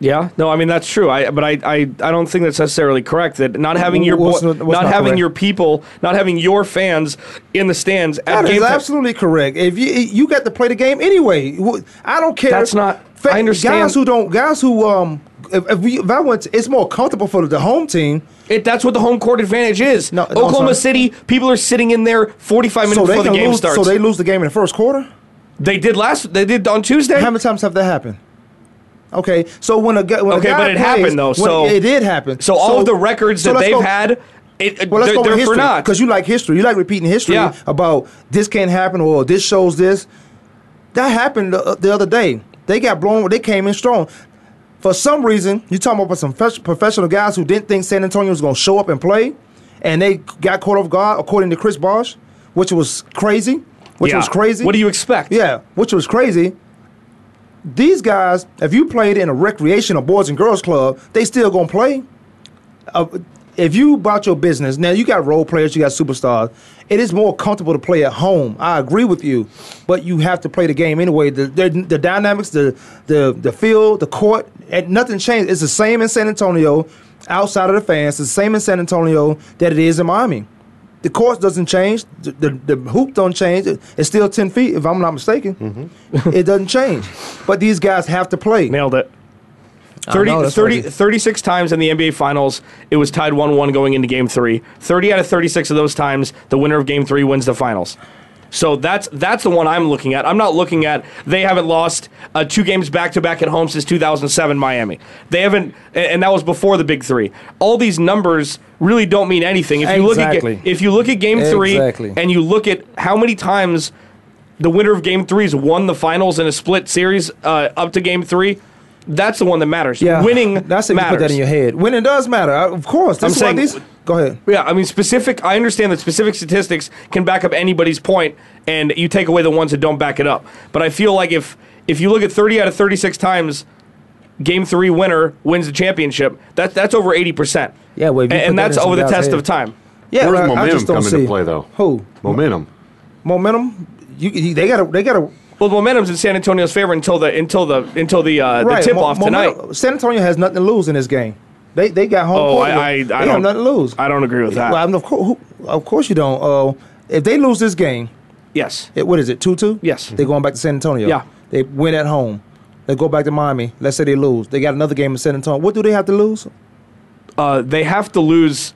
Yeah, no, I mean that's true. I but I, I, I don't think that's necessarily correct. That not having your What's not- what's not, not having correct? your people, not having your fans in the stands at That is absolutely correct. If you you got to play the game anyway, I don't care. That's not- I understand. Guys who don't, guys who um, if, if, we, if I went, to, it's more comfortable for the home team. It, that's what the home court advantage is. No, no, Oklahoma. City people are sitting in there 45 minutes So before the game lose. starts. So they lose the game in the first quarter. They did last. They did on Tuesday. How many times have that happened? Okay, so when a guy, when Okay, a guy but it plays, happened, though, so- it did happen. So all of the records that they've go- had, it, Well, let's they're, go with for history not. because you like history. You like repeating history Yeah. about this can't happen or this shows this. That happened the, uh, the other day. They got blown. They came in strong. For some reason, you're talking about some professional guys who didn't think San Antonio was going to show up and play, and they got caught off guard, according to Chris Bosh, which was crazy. Which Yeah. was crazy. What do you expect? Yeah, which was crazy. These guys, if you played in a recreation or boys and girls club, they still gonna play. Uh, if you about your business, now you got role players, you got superstars. It is more comfortable to play at home. I agree with you, but you have to play the game anyway. The the, the dynamics, the the the field, the court, and nothing changed. It's the same in San Antonio, outside of the fans. It's the same in San Antonio that it is in Miami. The court doesn't change. The, the, the hoop don't change. It's still ten feet, if I'm not mistaken. Mm-hmm. it doesn't change. But these guys have to play. Nailed it. I 30, know, 30 36 times in the NBA Finals, it was tied 1 1 going into game three. 30 out of 36 of those times, the winner of game three wins the finals. So that's that's the one I'm looking at. I'm not looking at they haven't lost uh, two games back to back at home since 2007 Miami. They haven't, and that was before the big three. All these numbers really don't mean anything. If you look Exactly. at if you look at game three Exactly. and you look at how many times the winner of game threes won the finals in a split series uh, up to game three. That's the one that matters. Yeah, Winning That's if matters. you put that in your head. Winning does matter, I- of course. This I'm saying- these. Go ahead. Yeah, I mean specific. I understand that specific statistics can back up anybody's point, and you take away the ones that don't back it up. But I feel like if if you look at 30 out of 36 times, game three winner wins the championship. That that's over 80 percent. Yeah, well, and, and that that's in over the test head. of time. Yeah, Where's I- I momentum just don't come see into play, though? Who Momentum. momentum? You, you- they gotta they gotta Well, the momentum's in San Antonio's favor until the until the until the uh, right. the tip mo- off tonight. momentum- San Antonio has nothing to lose in this game. They they got home Oh, court. I- I- I they don't- have nothing to lose. I don't agree with that. Well, I of course, of course you don't. Uh, if they lose this game, Yes. it, what is it? Two two. Yes. They're going back to San Antonio. Yeah. They win at home. They go back to Miami. Let's say they lose. They got another game in San Antonio. What do they have to lose? Uh, they have to lose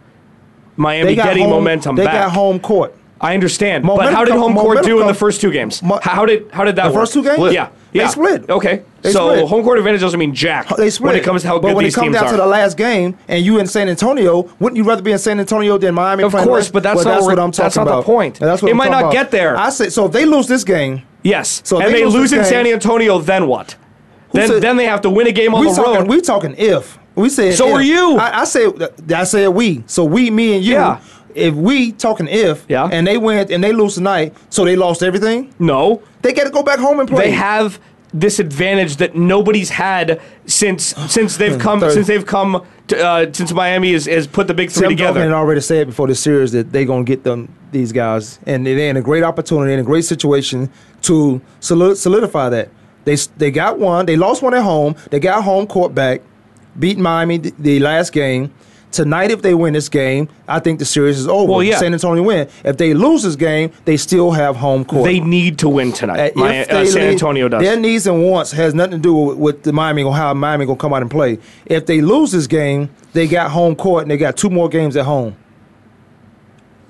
Miami getting home, momentum They back. got home court. I understand, but how did home court momentum do in the first two games? Mo- how did how did that The work? first two games? Yeah, yeah, They split. Okay, They so split. home court advantage doesn't mean jack They split. when it comes to how but good when it comes down are. to the last game and you in San Antonio, wouldn't you rather be in San Antonio than Miami? Of course, but that's well, not that's what I'm talking that's not the point. And that's what It I'm might not about. get there. I say so. If they lose this game, yes, So and they lose lose in game- San Antonio, then what? Then said- then they have to win a game on the talking. road. We talking if we said. So if. are you. I, I said. I said we. So we, me, and you. Yeah. If we talking if, Yeah. and they win and they lose tonight, so they lost everything. no, They got to go back home and play. they have this advantage that nobody's had since since they've come since they've come to, uh, since Miami has, has put the big three together. Duncan had already said before the series that they're gonna get them these guys, and they're in a great opportunity, in a great situation to solidify that. They they got one, they lost one at home, they got home court back, beat Miami the, the last game. Tonight, if they win this game, I think the series is over. Well, yeah. San Antonio win. If they lose this game, they still have home court. They need to win tonight. Uh, if uh, they San Antonio does. Their needs and wants has nothing to do with, with the Miami or how Miami gonna come out and play. If they lose this game, they got home court and they got two more games at home.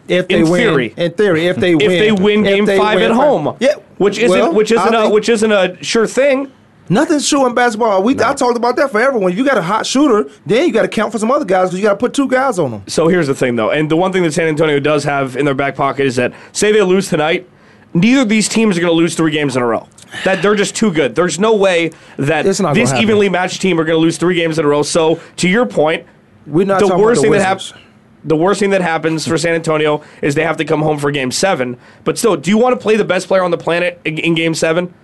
If they In win, theory. in theory, if they if win, they win Game they Five win- at home, yeah, which isn't well, which isn't I a think- which isn't a sure thing. Nothing's true in basketball. We I talked about that for everyone. You got a hot shooter, then you got to count for some other guys because you got to put two guys on them. So here's the thing, though, and the one thing that San Antonio does have in their back pocket is that say they lose tonight, neither of these teams are going to lose three games in a row. That they're just too good. There's no way that It's not gonna this evenly matched team are going to lose three games in a row. So to your point, We're not the worst about thing the that happens. The worst thing that happens for San Antonio is they have to come home for Game Seven. But still, do you want to play the best player on the planet in Game Seven?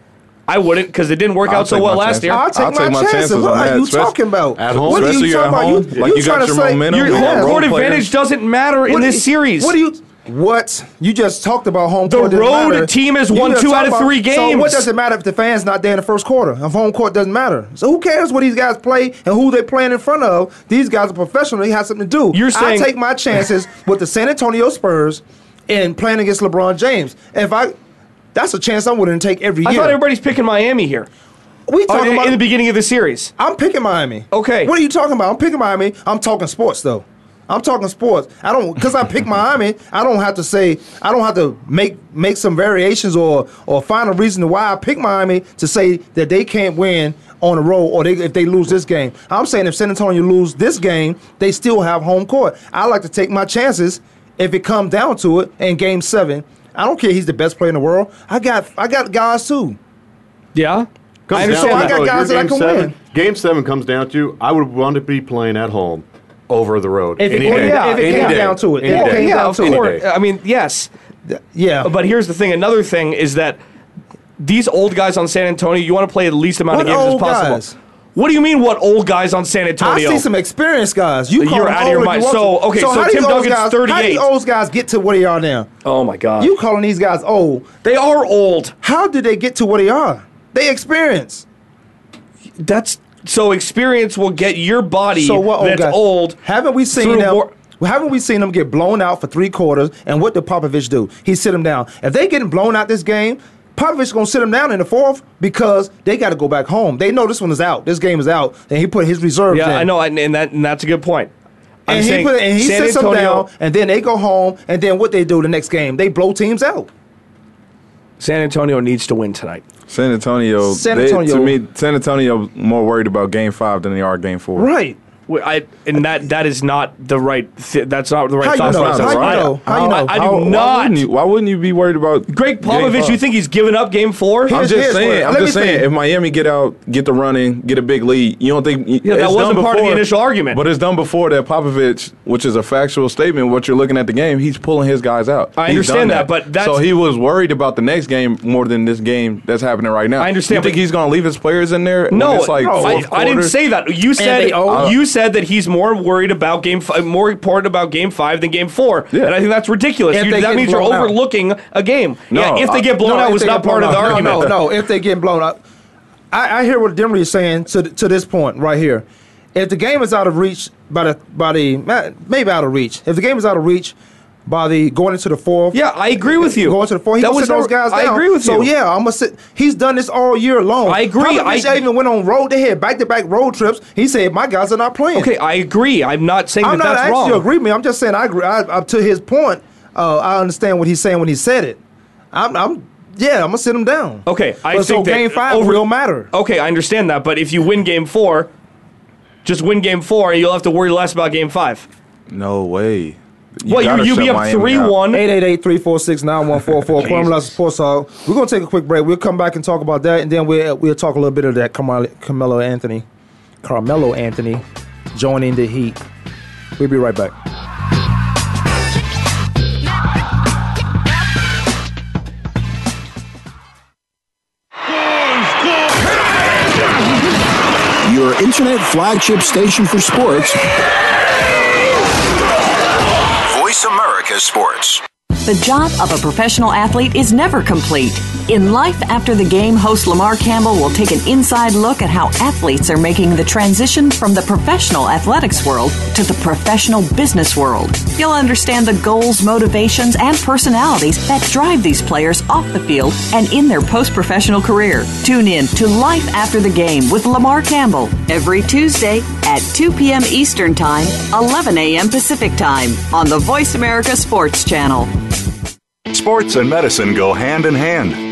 I wouldn't because it didn't work I'll out so well last year. I'll take, I'll my, take my chances. chances What on are that, you especially talking about? at home. What are you talking about? home, You, like you, you got trying to your say momentum, Your home role court players. advantage doesn't matter in this you- series. What do you? What you just talked about home The court? doesn't road matter. team has You won just two out of about- three So what does it matter if the fans not there in the first quarter? If home court doesn't matter. So who cares what these guys play and who they're playing in front of? These guys are professional. They have something to do. You're saying- I take my chances with the San Antonio Spurs and playing against LeBron James. If I, that's a chance I'm willing to take every I year. thought everybody's picking Miami here. we Oh, talking in, about in the beginning of the series. I'm picking Miami. Okay. What are you talking about? I'm picking Miami. I'm talking sports though. I'm talking sports. I don't because I pick Miami. I don't have to say I don't have to make make some variations or or find a reason why I pick Miami to say that they can't win on the road or they, if they lose this game. I'm saying if San Antonio lose this game, they still have home court. I like to take my chances if it comes down to it in Game Seven. I don't care. He's the best player in the world. I got I got guys too. Yeah. Comes I down understand to- I got oh, guys that I game can seven, win. Game seven comes down to I would want to be playing at home over the road. If it any came- day. if it Any came day. down to it. Any If it day. came yeah, down of to it. course. I mean, yes. Yeah, But here's the thing. Another thing is that these old guys on San Antonio, you want to play the least amount What of games as possible. guys? What do you mean? What old guys on San Antonio? I see some experienced guys. You call You're them out of your old mind. you So, okay, so how Tim Duncan's guys, How 38. these old guys get to where they are now? oh my god. You calling these guys old? they are old. How did they get to where they are? They experienced. That's so experience will get your body So what old that's guys? old. Haven't we seen them? more- haven't we seen them get blown out for three quarters? And what did Popovich do? He sit them down. If they getting blown out this game, Popovich gonna sit them down in the fourth because they got to go back home. They know this one is out. This game is out, and he put his reserves. Yeah, in. I know, and, and that and that's a good point. I'm And he, saying put, and he San sits them down, and then they go home, and then what they do the next game? They blow teams out. San Antonio needs to win tonight. San Antonio, San they- Antonio- to me, San Antonio more worried about Game Five than they are Game Four. Right. Well, I and that that is not the right. Th- that's not the right How you thought know? process. How you I- know? How you know? I, I do How- Why not. wouldn't, you, why wouldn't you be worried about Gregg Popovich, you think he's giving up Game Four? I'm just saying. what- I'm let just saying. think. If Miami get out, get the running, get a big lead, you don't think? Yeah, that wasn't done part of the initial argument. But it's done before that. Popovich, which is a factual statement, what you're looking at the game, he's pulling his guys out. I He's understand done that, but that's- so he was worried about the next game more than this game that's happening right now. I understand, You think he's going to leave his players in there? No, it's like no, I, I didn't say that. You said they own- you said that he's more worried about game five, more important about game five than game four, Yeah. and I think that's ridiculous. You- that means you're blown out. overlooking a game. No, yeah, if they uh, get blown No, out, was not part of blown the out. argument. No, no, no. If they get blown out, I, I hear what Demery is saying to to this point right here. If the game is out of reach by the by the maybe out of reach, if the game is out of reach by the going into the fourth, Yeah, I agree with you. Going to the fourth, he That was sit those never- guys I agree with so, you. yeah, I'm gonna sit. He's done this all year long. I agree. Popovich I- even went on road. They had back to back road trips. He said my guys are not playing. Okay, I agree. I'm not saying I'm that not that's asking wrong. you to agree with me. I'm just saying I agree. I, up to his point, uh, I understand what he's saying when he said it. I'm, I'm yeah, I'm gonna sit him down. Okay, I but so think that game five over- will matter. Okay, I understand that, but if you win game four, just win game four, and you'll have to worry less about game five. No way. You What you you be up Miami three out. one? 888-346-9144. Kwamie Sports Hog. We're gonna take a quick break. We'll come back and talk about that, and then we'll we'll talk a little bit of that Carmelo, Carmelo Anthony, Carmelo Anthony joining the Heat. We'll be right back. Your internet flagship station for sports. Sports. The job of a professional athlete is never complete. In Life After the Game, host Lamar Campbell will take an inside look at how athletes are making the transition from the professional athletics world to the professional business world. You'll understand the goals, motivations, and personalities that drive these players off the field and in their post professional career. Tune in to Life After the Game with Lamar Campbell every Tuesday at 2 p.m. Eastern Time, 11 a.m. Pacific Time on the Voice America Sports Channel. Sports and medicine go hand in hand.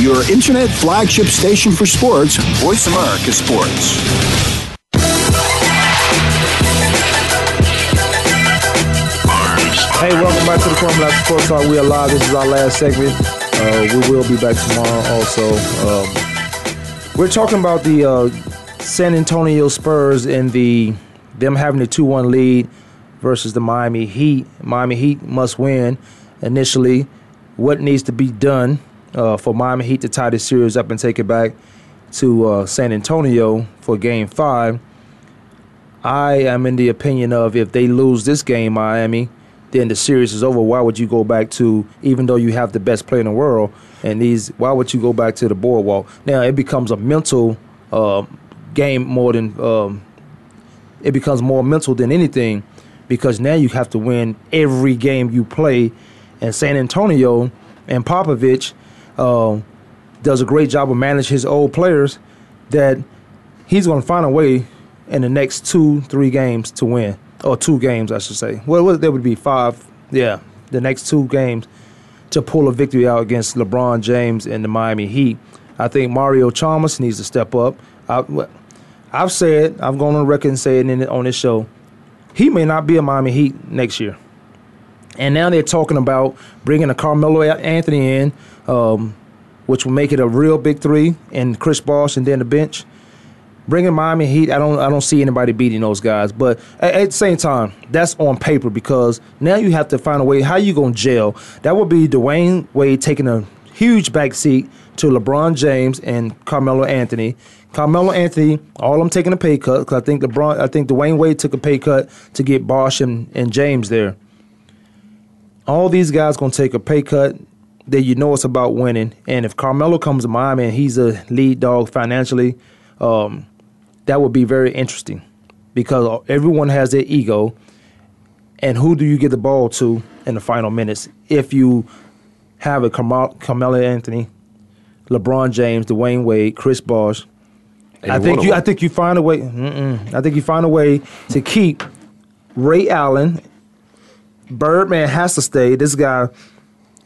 Your internet flagship station for sports, Voice America Sports. Hey, welcome back to the Formula Sports Talk. We are live. This is our last segment. Uh, we will be back tomorrow also. Um, we're talking about the uh, San Antonio Spurs and the them having a 2-1 lead versus the Miami Heat. Miami Heat must win initially. What needs to be done uh, for Miami Heat to tie this series up and take it back to uh, San Antonio for Game 5? I am in the opinion of if they lose this game, Miami, then the series is over. Why would you go back to, even though you have the best player in the world, and these, why would you go back to the boardwalk? Now it becomes a mental uh, game more than, um, it becomes more mental than anything because now you have to win every game you play. And San Antonio and Popovich uh, does a great job of managing his old players that he's going to find a way in the next two, three games to win, or two games, I should say. Well, there would be five. Yeah, the next two games to pull a victory out against LeBron James and the Miami Heat. I think Mario Chalmers needs to step up. I, have said, I've gone on record and said it on this show, he may not be a Miami Heat next year. And now they're talking about bringing a Carmelo Anthony in, um, which will make it a real big three, and Chris Bosh, and then the bench bringing Miami Heat, I don't I don't see anybody beating those guys. But at, at, the same time, that's on paper because now you have to find a way how you gonna jail. That would be Dwyane Wade taking a huge backseat to LeBron James and Carmelo Anthony. Carmelo Anthony, all them taking a pay cut because I think LeBron, I think Dwyane Wade took a pay cut to get Bosh and, and James there. All these guys gonna take a pay cut. That you know it's about winning, and if Carmelo comes to Miami and he's a lead dog financially, um, that would be very interesting because everyone has their ego. And who do you get the ball to in the final minutes? If you have a Carmelo Anthony, LeBron James, Dwyane Wade, Chris Bosh, I think you. I think you find a way. I think you find a way to keep Ray Allen. Birdman has to stay. This guy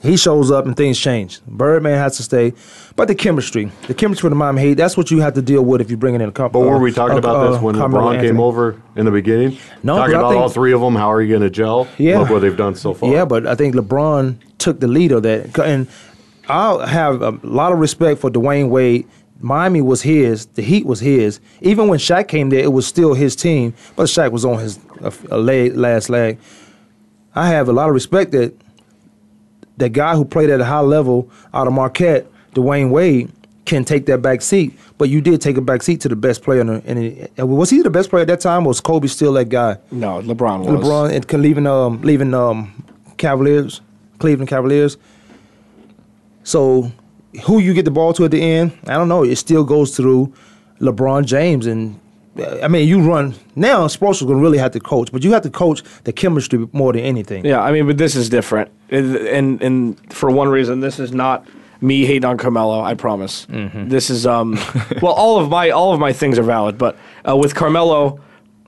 he shows up and things change. Birdman has to stay, but the chemistry, the chemistry with the Miami Heat, that's what you have to deal with if you're bringing in a couple. But were we talking uh, about uh, this when LeBron came over in the beginning? No, talking about think, all three of them. How are you going to gel? Yeah, look what they've done so far. Yeah, but I think LeBron took the lead of that, and I have a lot of respect for Dwyane Wade. Miami was his. The Heat was his. Even when Shaq came there, it was still his team. But Shaq was on his a, leg, last leg. I have a lot of respect that that guy who played at a high level out of Marquette, Dwyane Wade, can take that back seat. But you did take a back seat to the best player. In the, in the, was he the best player at that time? was Kobe still that guy? No, LeBron was. LeBron and leaving um leaving um Cavaliers, Cleveland Cavaliers. So who you get the ball to at the end, I don't know. It still goes through LeBron James and I mean, you run now. Sports are going to really have to coach, but you have to coach the chemistry more than anything. Yeah, I mean, but this is different, and and for one reason, this is not me hating on Carmelo. I promise. Mm-hmm. This is um, well, all of my all of my things are valid, but uh, with Carmelo.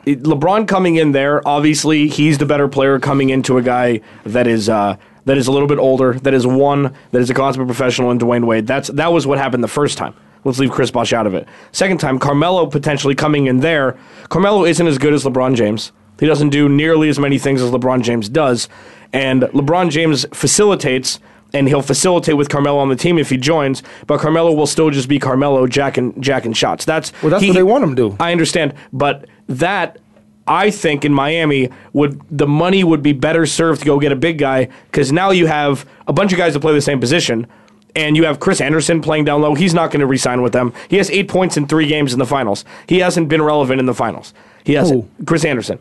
LeBron coming in there, obviously he's the better player coming into a guy that is uh, that is a little bit older, that is one, that is a consummate professional in Dwyane Wade. That's that was what happened the first time. Let's leave Chris Bosh out of it. Second time, Carmelo potentially coming in there. Carmelo isn't as good as LeBron James. He doesn't do nearly as many things as LeBron James does. And LeBron James facilitates, and he'll facilitate with Carmelo on the team if he joins, but Carmelo will still just be Carmelo, Jack and Jack and shots. That's well, that's he, what they want him to do. I understand, but that I think in Miami would the money would be better served to go get a big guy because now you have a bunch of guys that play the same position and you have Chris Andersen playing down low. He's not going to resign with them. He has eight points in three games in the finals. He hasn't been relevant in the finals. He has Chris Andersen.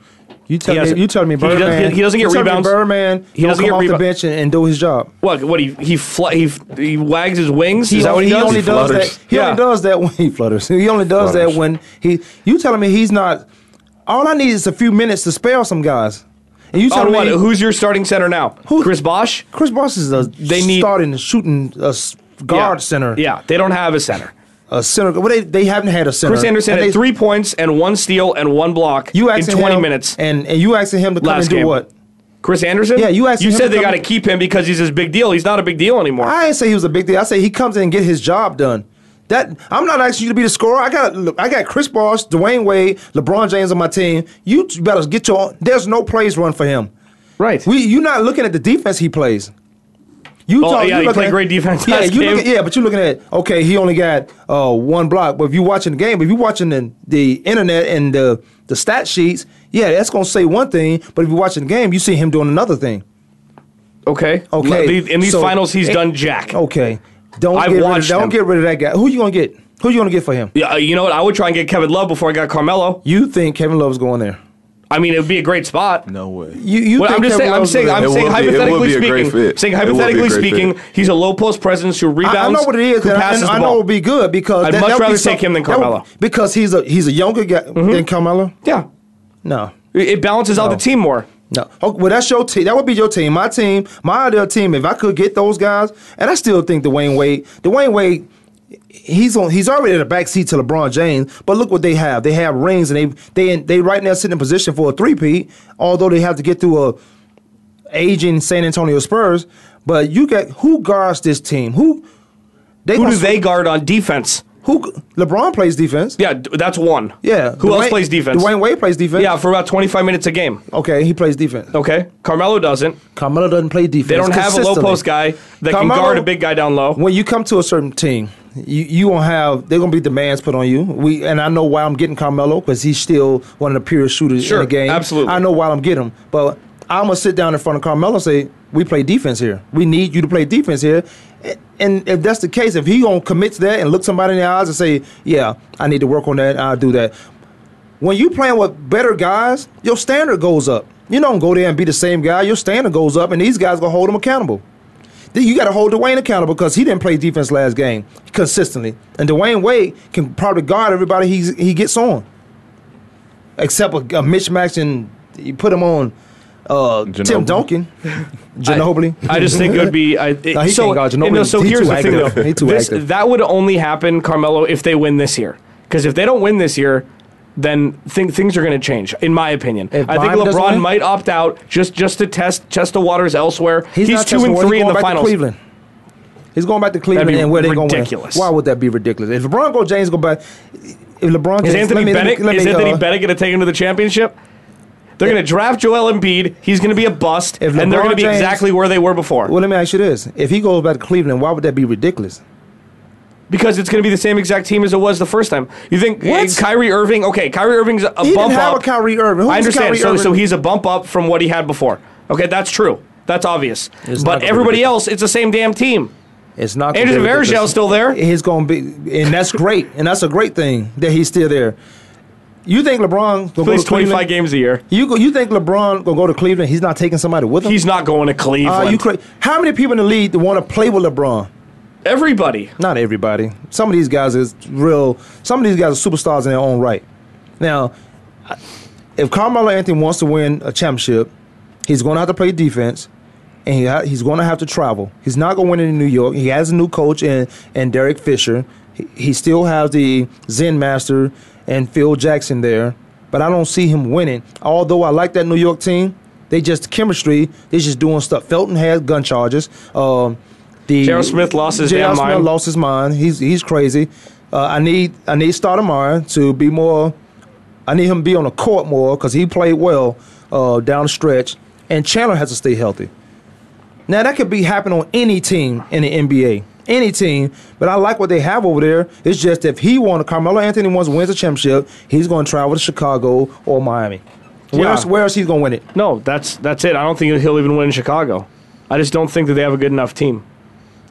You tell He me, you tell me, he doesn't Birdman. get- he doesn't get you tell me rebounds. Birdman, He doesn't come get off rebound- the bench and, and do his job. What? What? He he fl- he, he wags his wings. Is that what he, does? only does that. He yeah. only does that when he flutters. He only does that when he. You telling me he's not? All I need is a few minutes to spell some guys. And you On telling what? Who's your starting center now? Chris Bosh. Chris Bosh is a They need- starting shooting s- guard Yeah. center. Yeah, they don't have a center. a center. Well, they, they haven't had a center. Chris Andersen And had they- three points and one steal and one block You in asking 20 him- minutes. and and you asking him to come Last and do game. what? Chris Andersen? Yeah, you asked You him said to they come got to in- keep him because he's this big deal. He's not a big deal anymore. I didn't say he was a big deal. I say he comes in and get his job done. That I'm not asking you to be the scorer. I got look, I got Chris Bosh, Dwyane Wade, LeBron James on my team. You better get your. There's no plays run for him. right. We you're not looking at the defense he plays. You Oh, talk- yeah, you he looking played at- great defense Yeah, you. Look at, yeah, but you're looking at okay, he only got uh, one block. But if you're watching the game, if you're watching the, the internet and the the stat sheets, yeah, that's gonna say one thing. But if you're watching the game, you see him doing another thing. okay. Okay, In these so- finals, he's eh, done jack. Okay, don't I've get rid of, don't him. get rid of that guy. Who you gonna get? Who you gonna get for him? Yeah, uh, you know what? I would try and get Kevin Love before I got Carmelo. You think Kevin Love's going there? I mean, it would be a great spot. No way. You you Well, think I'm just saying. I'm saying. I'm saying would be- it would hypothetically be a great speaking. Saying It would be a hypothetically speaking, he's a low post presence who rebounds. I, I know what it is, Who and, I- passes and the I know it would be good because I'd that, much that rather take him than that would- Carmelo. Mm-hmm. because he's a he's a younger guy than Carmelo. Yeah, No, it it balances out the team more. No. Oh, well, that's your team. That would be your team. My team, my ideal team. If I could get those guys, and I still think Dwyane Wade, Dwyane Wade. He's on. He's already in the back seat to LeBron James. But look what they have. They have rings, and they they they right now sitting in position for a three-peat. Although they have to get through a aging San Antonio Spurs. But you got who guards this team? Who they Who do they guard on defense? Who LeBron plays defense? Yeah, that's one. Yeah. Who else plays defense? Dwyane Wade plays defense. Yeah, for about 25 minutes a game. Okay, he plays defense. Okay, Carmelo doesn't. Carmelo doesn't play defense. They don't have a low post guy that Carmelo- can guard a big guy down low. When you come to a certain team, you you gonna have they're gonna be demands put on you. We and I know why I'm getting Carmelo because he's still one of the purest shooters Sure, in the game. absolutely. I know why I'm getting him, but I'm gonna sit down in front of Carmelo and say we play defense here. We need you to play defense here. And if that's the case, if he gonna commit to that and look somebody in the eyes and say, "Yeah, I need to work on that. I'll do that." When you playing with better guys, your standard goes up. You don't go there and be the same guy. Your standard goes up, and these guys gonna hold him accountable. Then you got to hold Dwyane accountable because he didn't play defense last game consistently, and Dwyane Wade can probably guard everybody he he gets on, except a, a mismatch and you put him on uh, Tim. Duncan, Ginobili. I just think it would be. I, it- No, he so, can't guard Ginobili. no, so He here's too the thing, though. Too This- active. that would only happen, Carmelo, if they win this year. Because if they don't win this year, then think, things are going to change, in my opinion. If I think LeBron might opt out just just to test test the waters elsewhere. He's, not two and three He's in the going back to finals. Cleveland. He's going back to Cleveland, and where they going to win? Why would that be ridiculous? If LeBron go, James go back. If LeBron Is Anthony me- Bennett me, is Anthony uh, Bennett going to take him to the championship? They're going to draft Joel Embiid. He's going to be a bust, If and they're going to be James- exactly where they were before. Well, let me ask you this: If he goes back to Cleveland, why would that be ridiculous? Because it's going to be the same exact team as it was the first time. You think What? eh, Kyrie Irving? Okay, Kyrie Irving's a He bump didn't have up. a Kyrie Irving. Who I understand. Kyrie So, so he's a bump up from what he had before. Okay, that's true. That's obvious. It's but everybody else, it's the same damn team. It's not. Andrew gonna be Varejão's ridiculous. still there. He's going to be, and that's great, and that's a great thing that he's still there. You think LeBron gonna go Plays Cleveland? 25 games a year. You go, you think LeBron gonna go to Cleveland? He's not taking somebody with him. He's not going to Uh, Cleveland. you cra- How many people in the league that want to play with LeBron? Everybody. Not everybody. Some of these guys is real. Some of these guys are superstars in their own right. Now, if Carmelo Anthony wants to win a championship, he's going to have to play defense, and he ha- he's going to have to travel. He's not going to win it in New York. He has a new coach in and Derek Fisher. He, he still has the Zen Master and Phil Jackson there, but I don't see him winning. Although I like that New York team, they just chemistry. They just doing stuff. Felton has gun charges. Um, the J.R. Smith lost his J.R. Smith mind. lost his mind. He's he's crazy. Uh, I need I need Stoudemire to be more. I need him to be on the court more because he played well uh, down the stretch. And Chandler has to stay healthy. Now that could be happen on any team in the NBA, any team. But I like what they have over there. It's just if he wants, Carmelo Anthony wants to win the championship, he's going to travel to Chicago or Miami. Where else, Yeah. where else he's going to win it? No, that's that's it. I don't think he'll even win in Chicago. I just don't think that they have a good enough team.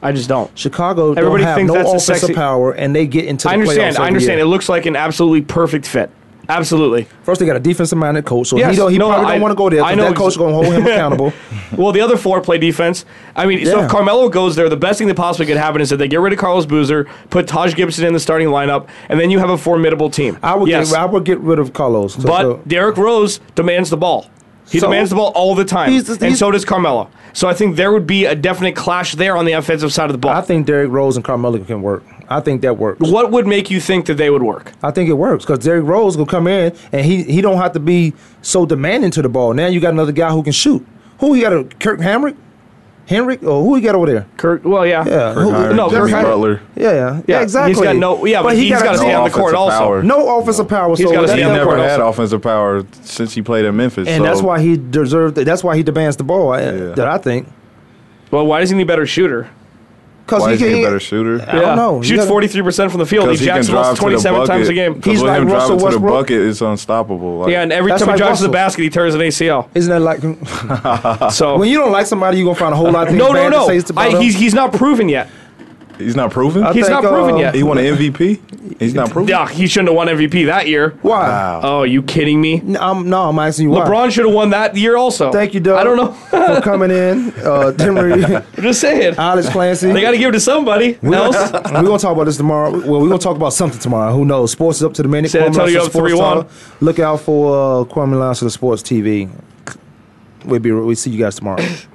I just don't. Chicago Everybody don't have thinks no that's a offensive sexy- power, and they get into the I understand. I understand. year. It looks like an absolutely perfect fit. Absolutely. First, they got a defensive minded coach, so Yes. he don't. He No, probably I- don't want to go there. I know that coach is going to hold him accountable. Well, the other four play defense. I mean, so if Carmelo goes there, the best thing that possibly could happen is that they get rid of Carlos Boozer, put Taj Gibson in the starting lineup, and then you have a formidable team. I would. yes, Get, I would get rid of Carlos. So- but so- Derrick Rose demands the ball. He So- demands the ball all the time, He's- and he's- so does Carmelo. So I think there would be a definite clash there on the offensive side of the ball. I think Derrick Rose and Carmelo can work. I think that works. what would make you think that they would work? I think it works because Derrick Rose will come in and he he don't have to be so demanding to the ball. Now you got another guy who can shoot. Who you got? A Kirk Hamrick, Henrik, or oh, who you got over there? Kirk. Well, yeah. Yeah, Kirk who- Heinrich, no, Jimmy Kirk Hinrich- Butler. Yeah, yeah, Yeah, exactly. he's got no- yeah, but he's he gotta got stay on the court offensive also. power. No offensive power. He's so gotta that- stay He on the never court had also. offensive power since he played at Memphis. and so- that's why he deserved. That's why he demands the ball. I- Yeah. That I think. Well, why isn't he a better shooter? Because Why he is he can. a better shooter? I don't know. You Shoots gotta- forty three percent from the field. He Because he can jacks the drive ball to the twenty seven bucket. times a game. Because He's with like him Russell driving to the Westbrook. bucket, it's unstoppable. Like, Yeah, and every That's time he like drives to the Russell. basket, he tears an ACL. Isn't that like So when you don't like somebody, you are gonna find a whole lot of things no, no, bad no. to say about I, them? he's he's not proven yet. He's not proven. I He's think, not proven uh, yet. he won an MVP. He's not proven. Yeah, he shouldn't have won MVP that year. Why? Oh, you kidding me? No, I'm, no, I'm asking you why. LeBron should have won that year also. Thank you, Doug. I don't know. for coming in. Uh, Demery, I'm just saying. Alex Clancy. They got to give it to somebody We're else. we're gonna talk about this tomorrow. Well, we're gonna talk about something tomorrow. Who knows? Sports is up to the minute. San Kwamie Antonio Lassiter up Sports 3-1. Talk. Look out for uh, Kwamie Lassiter Sports TV. We'll be. We will see you guys tomorrow.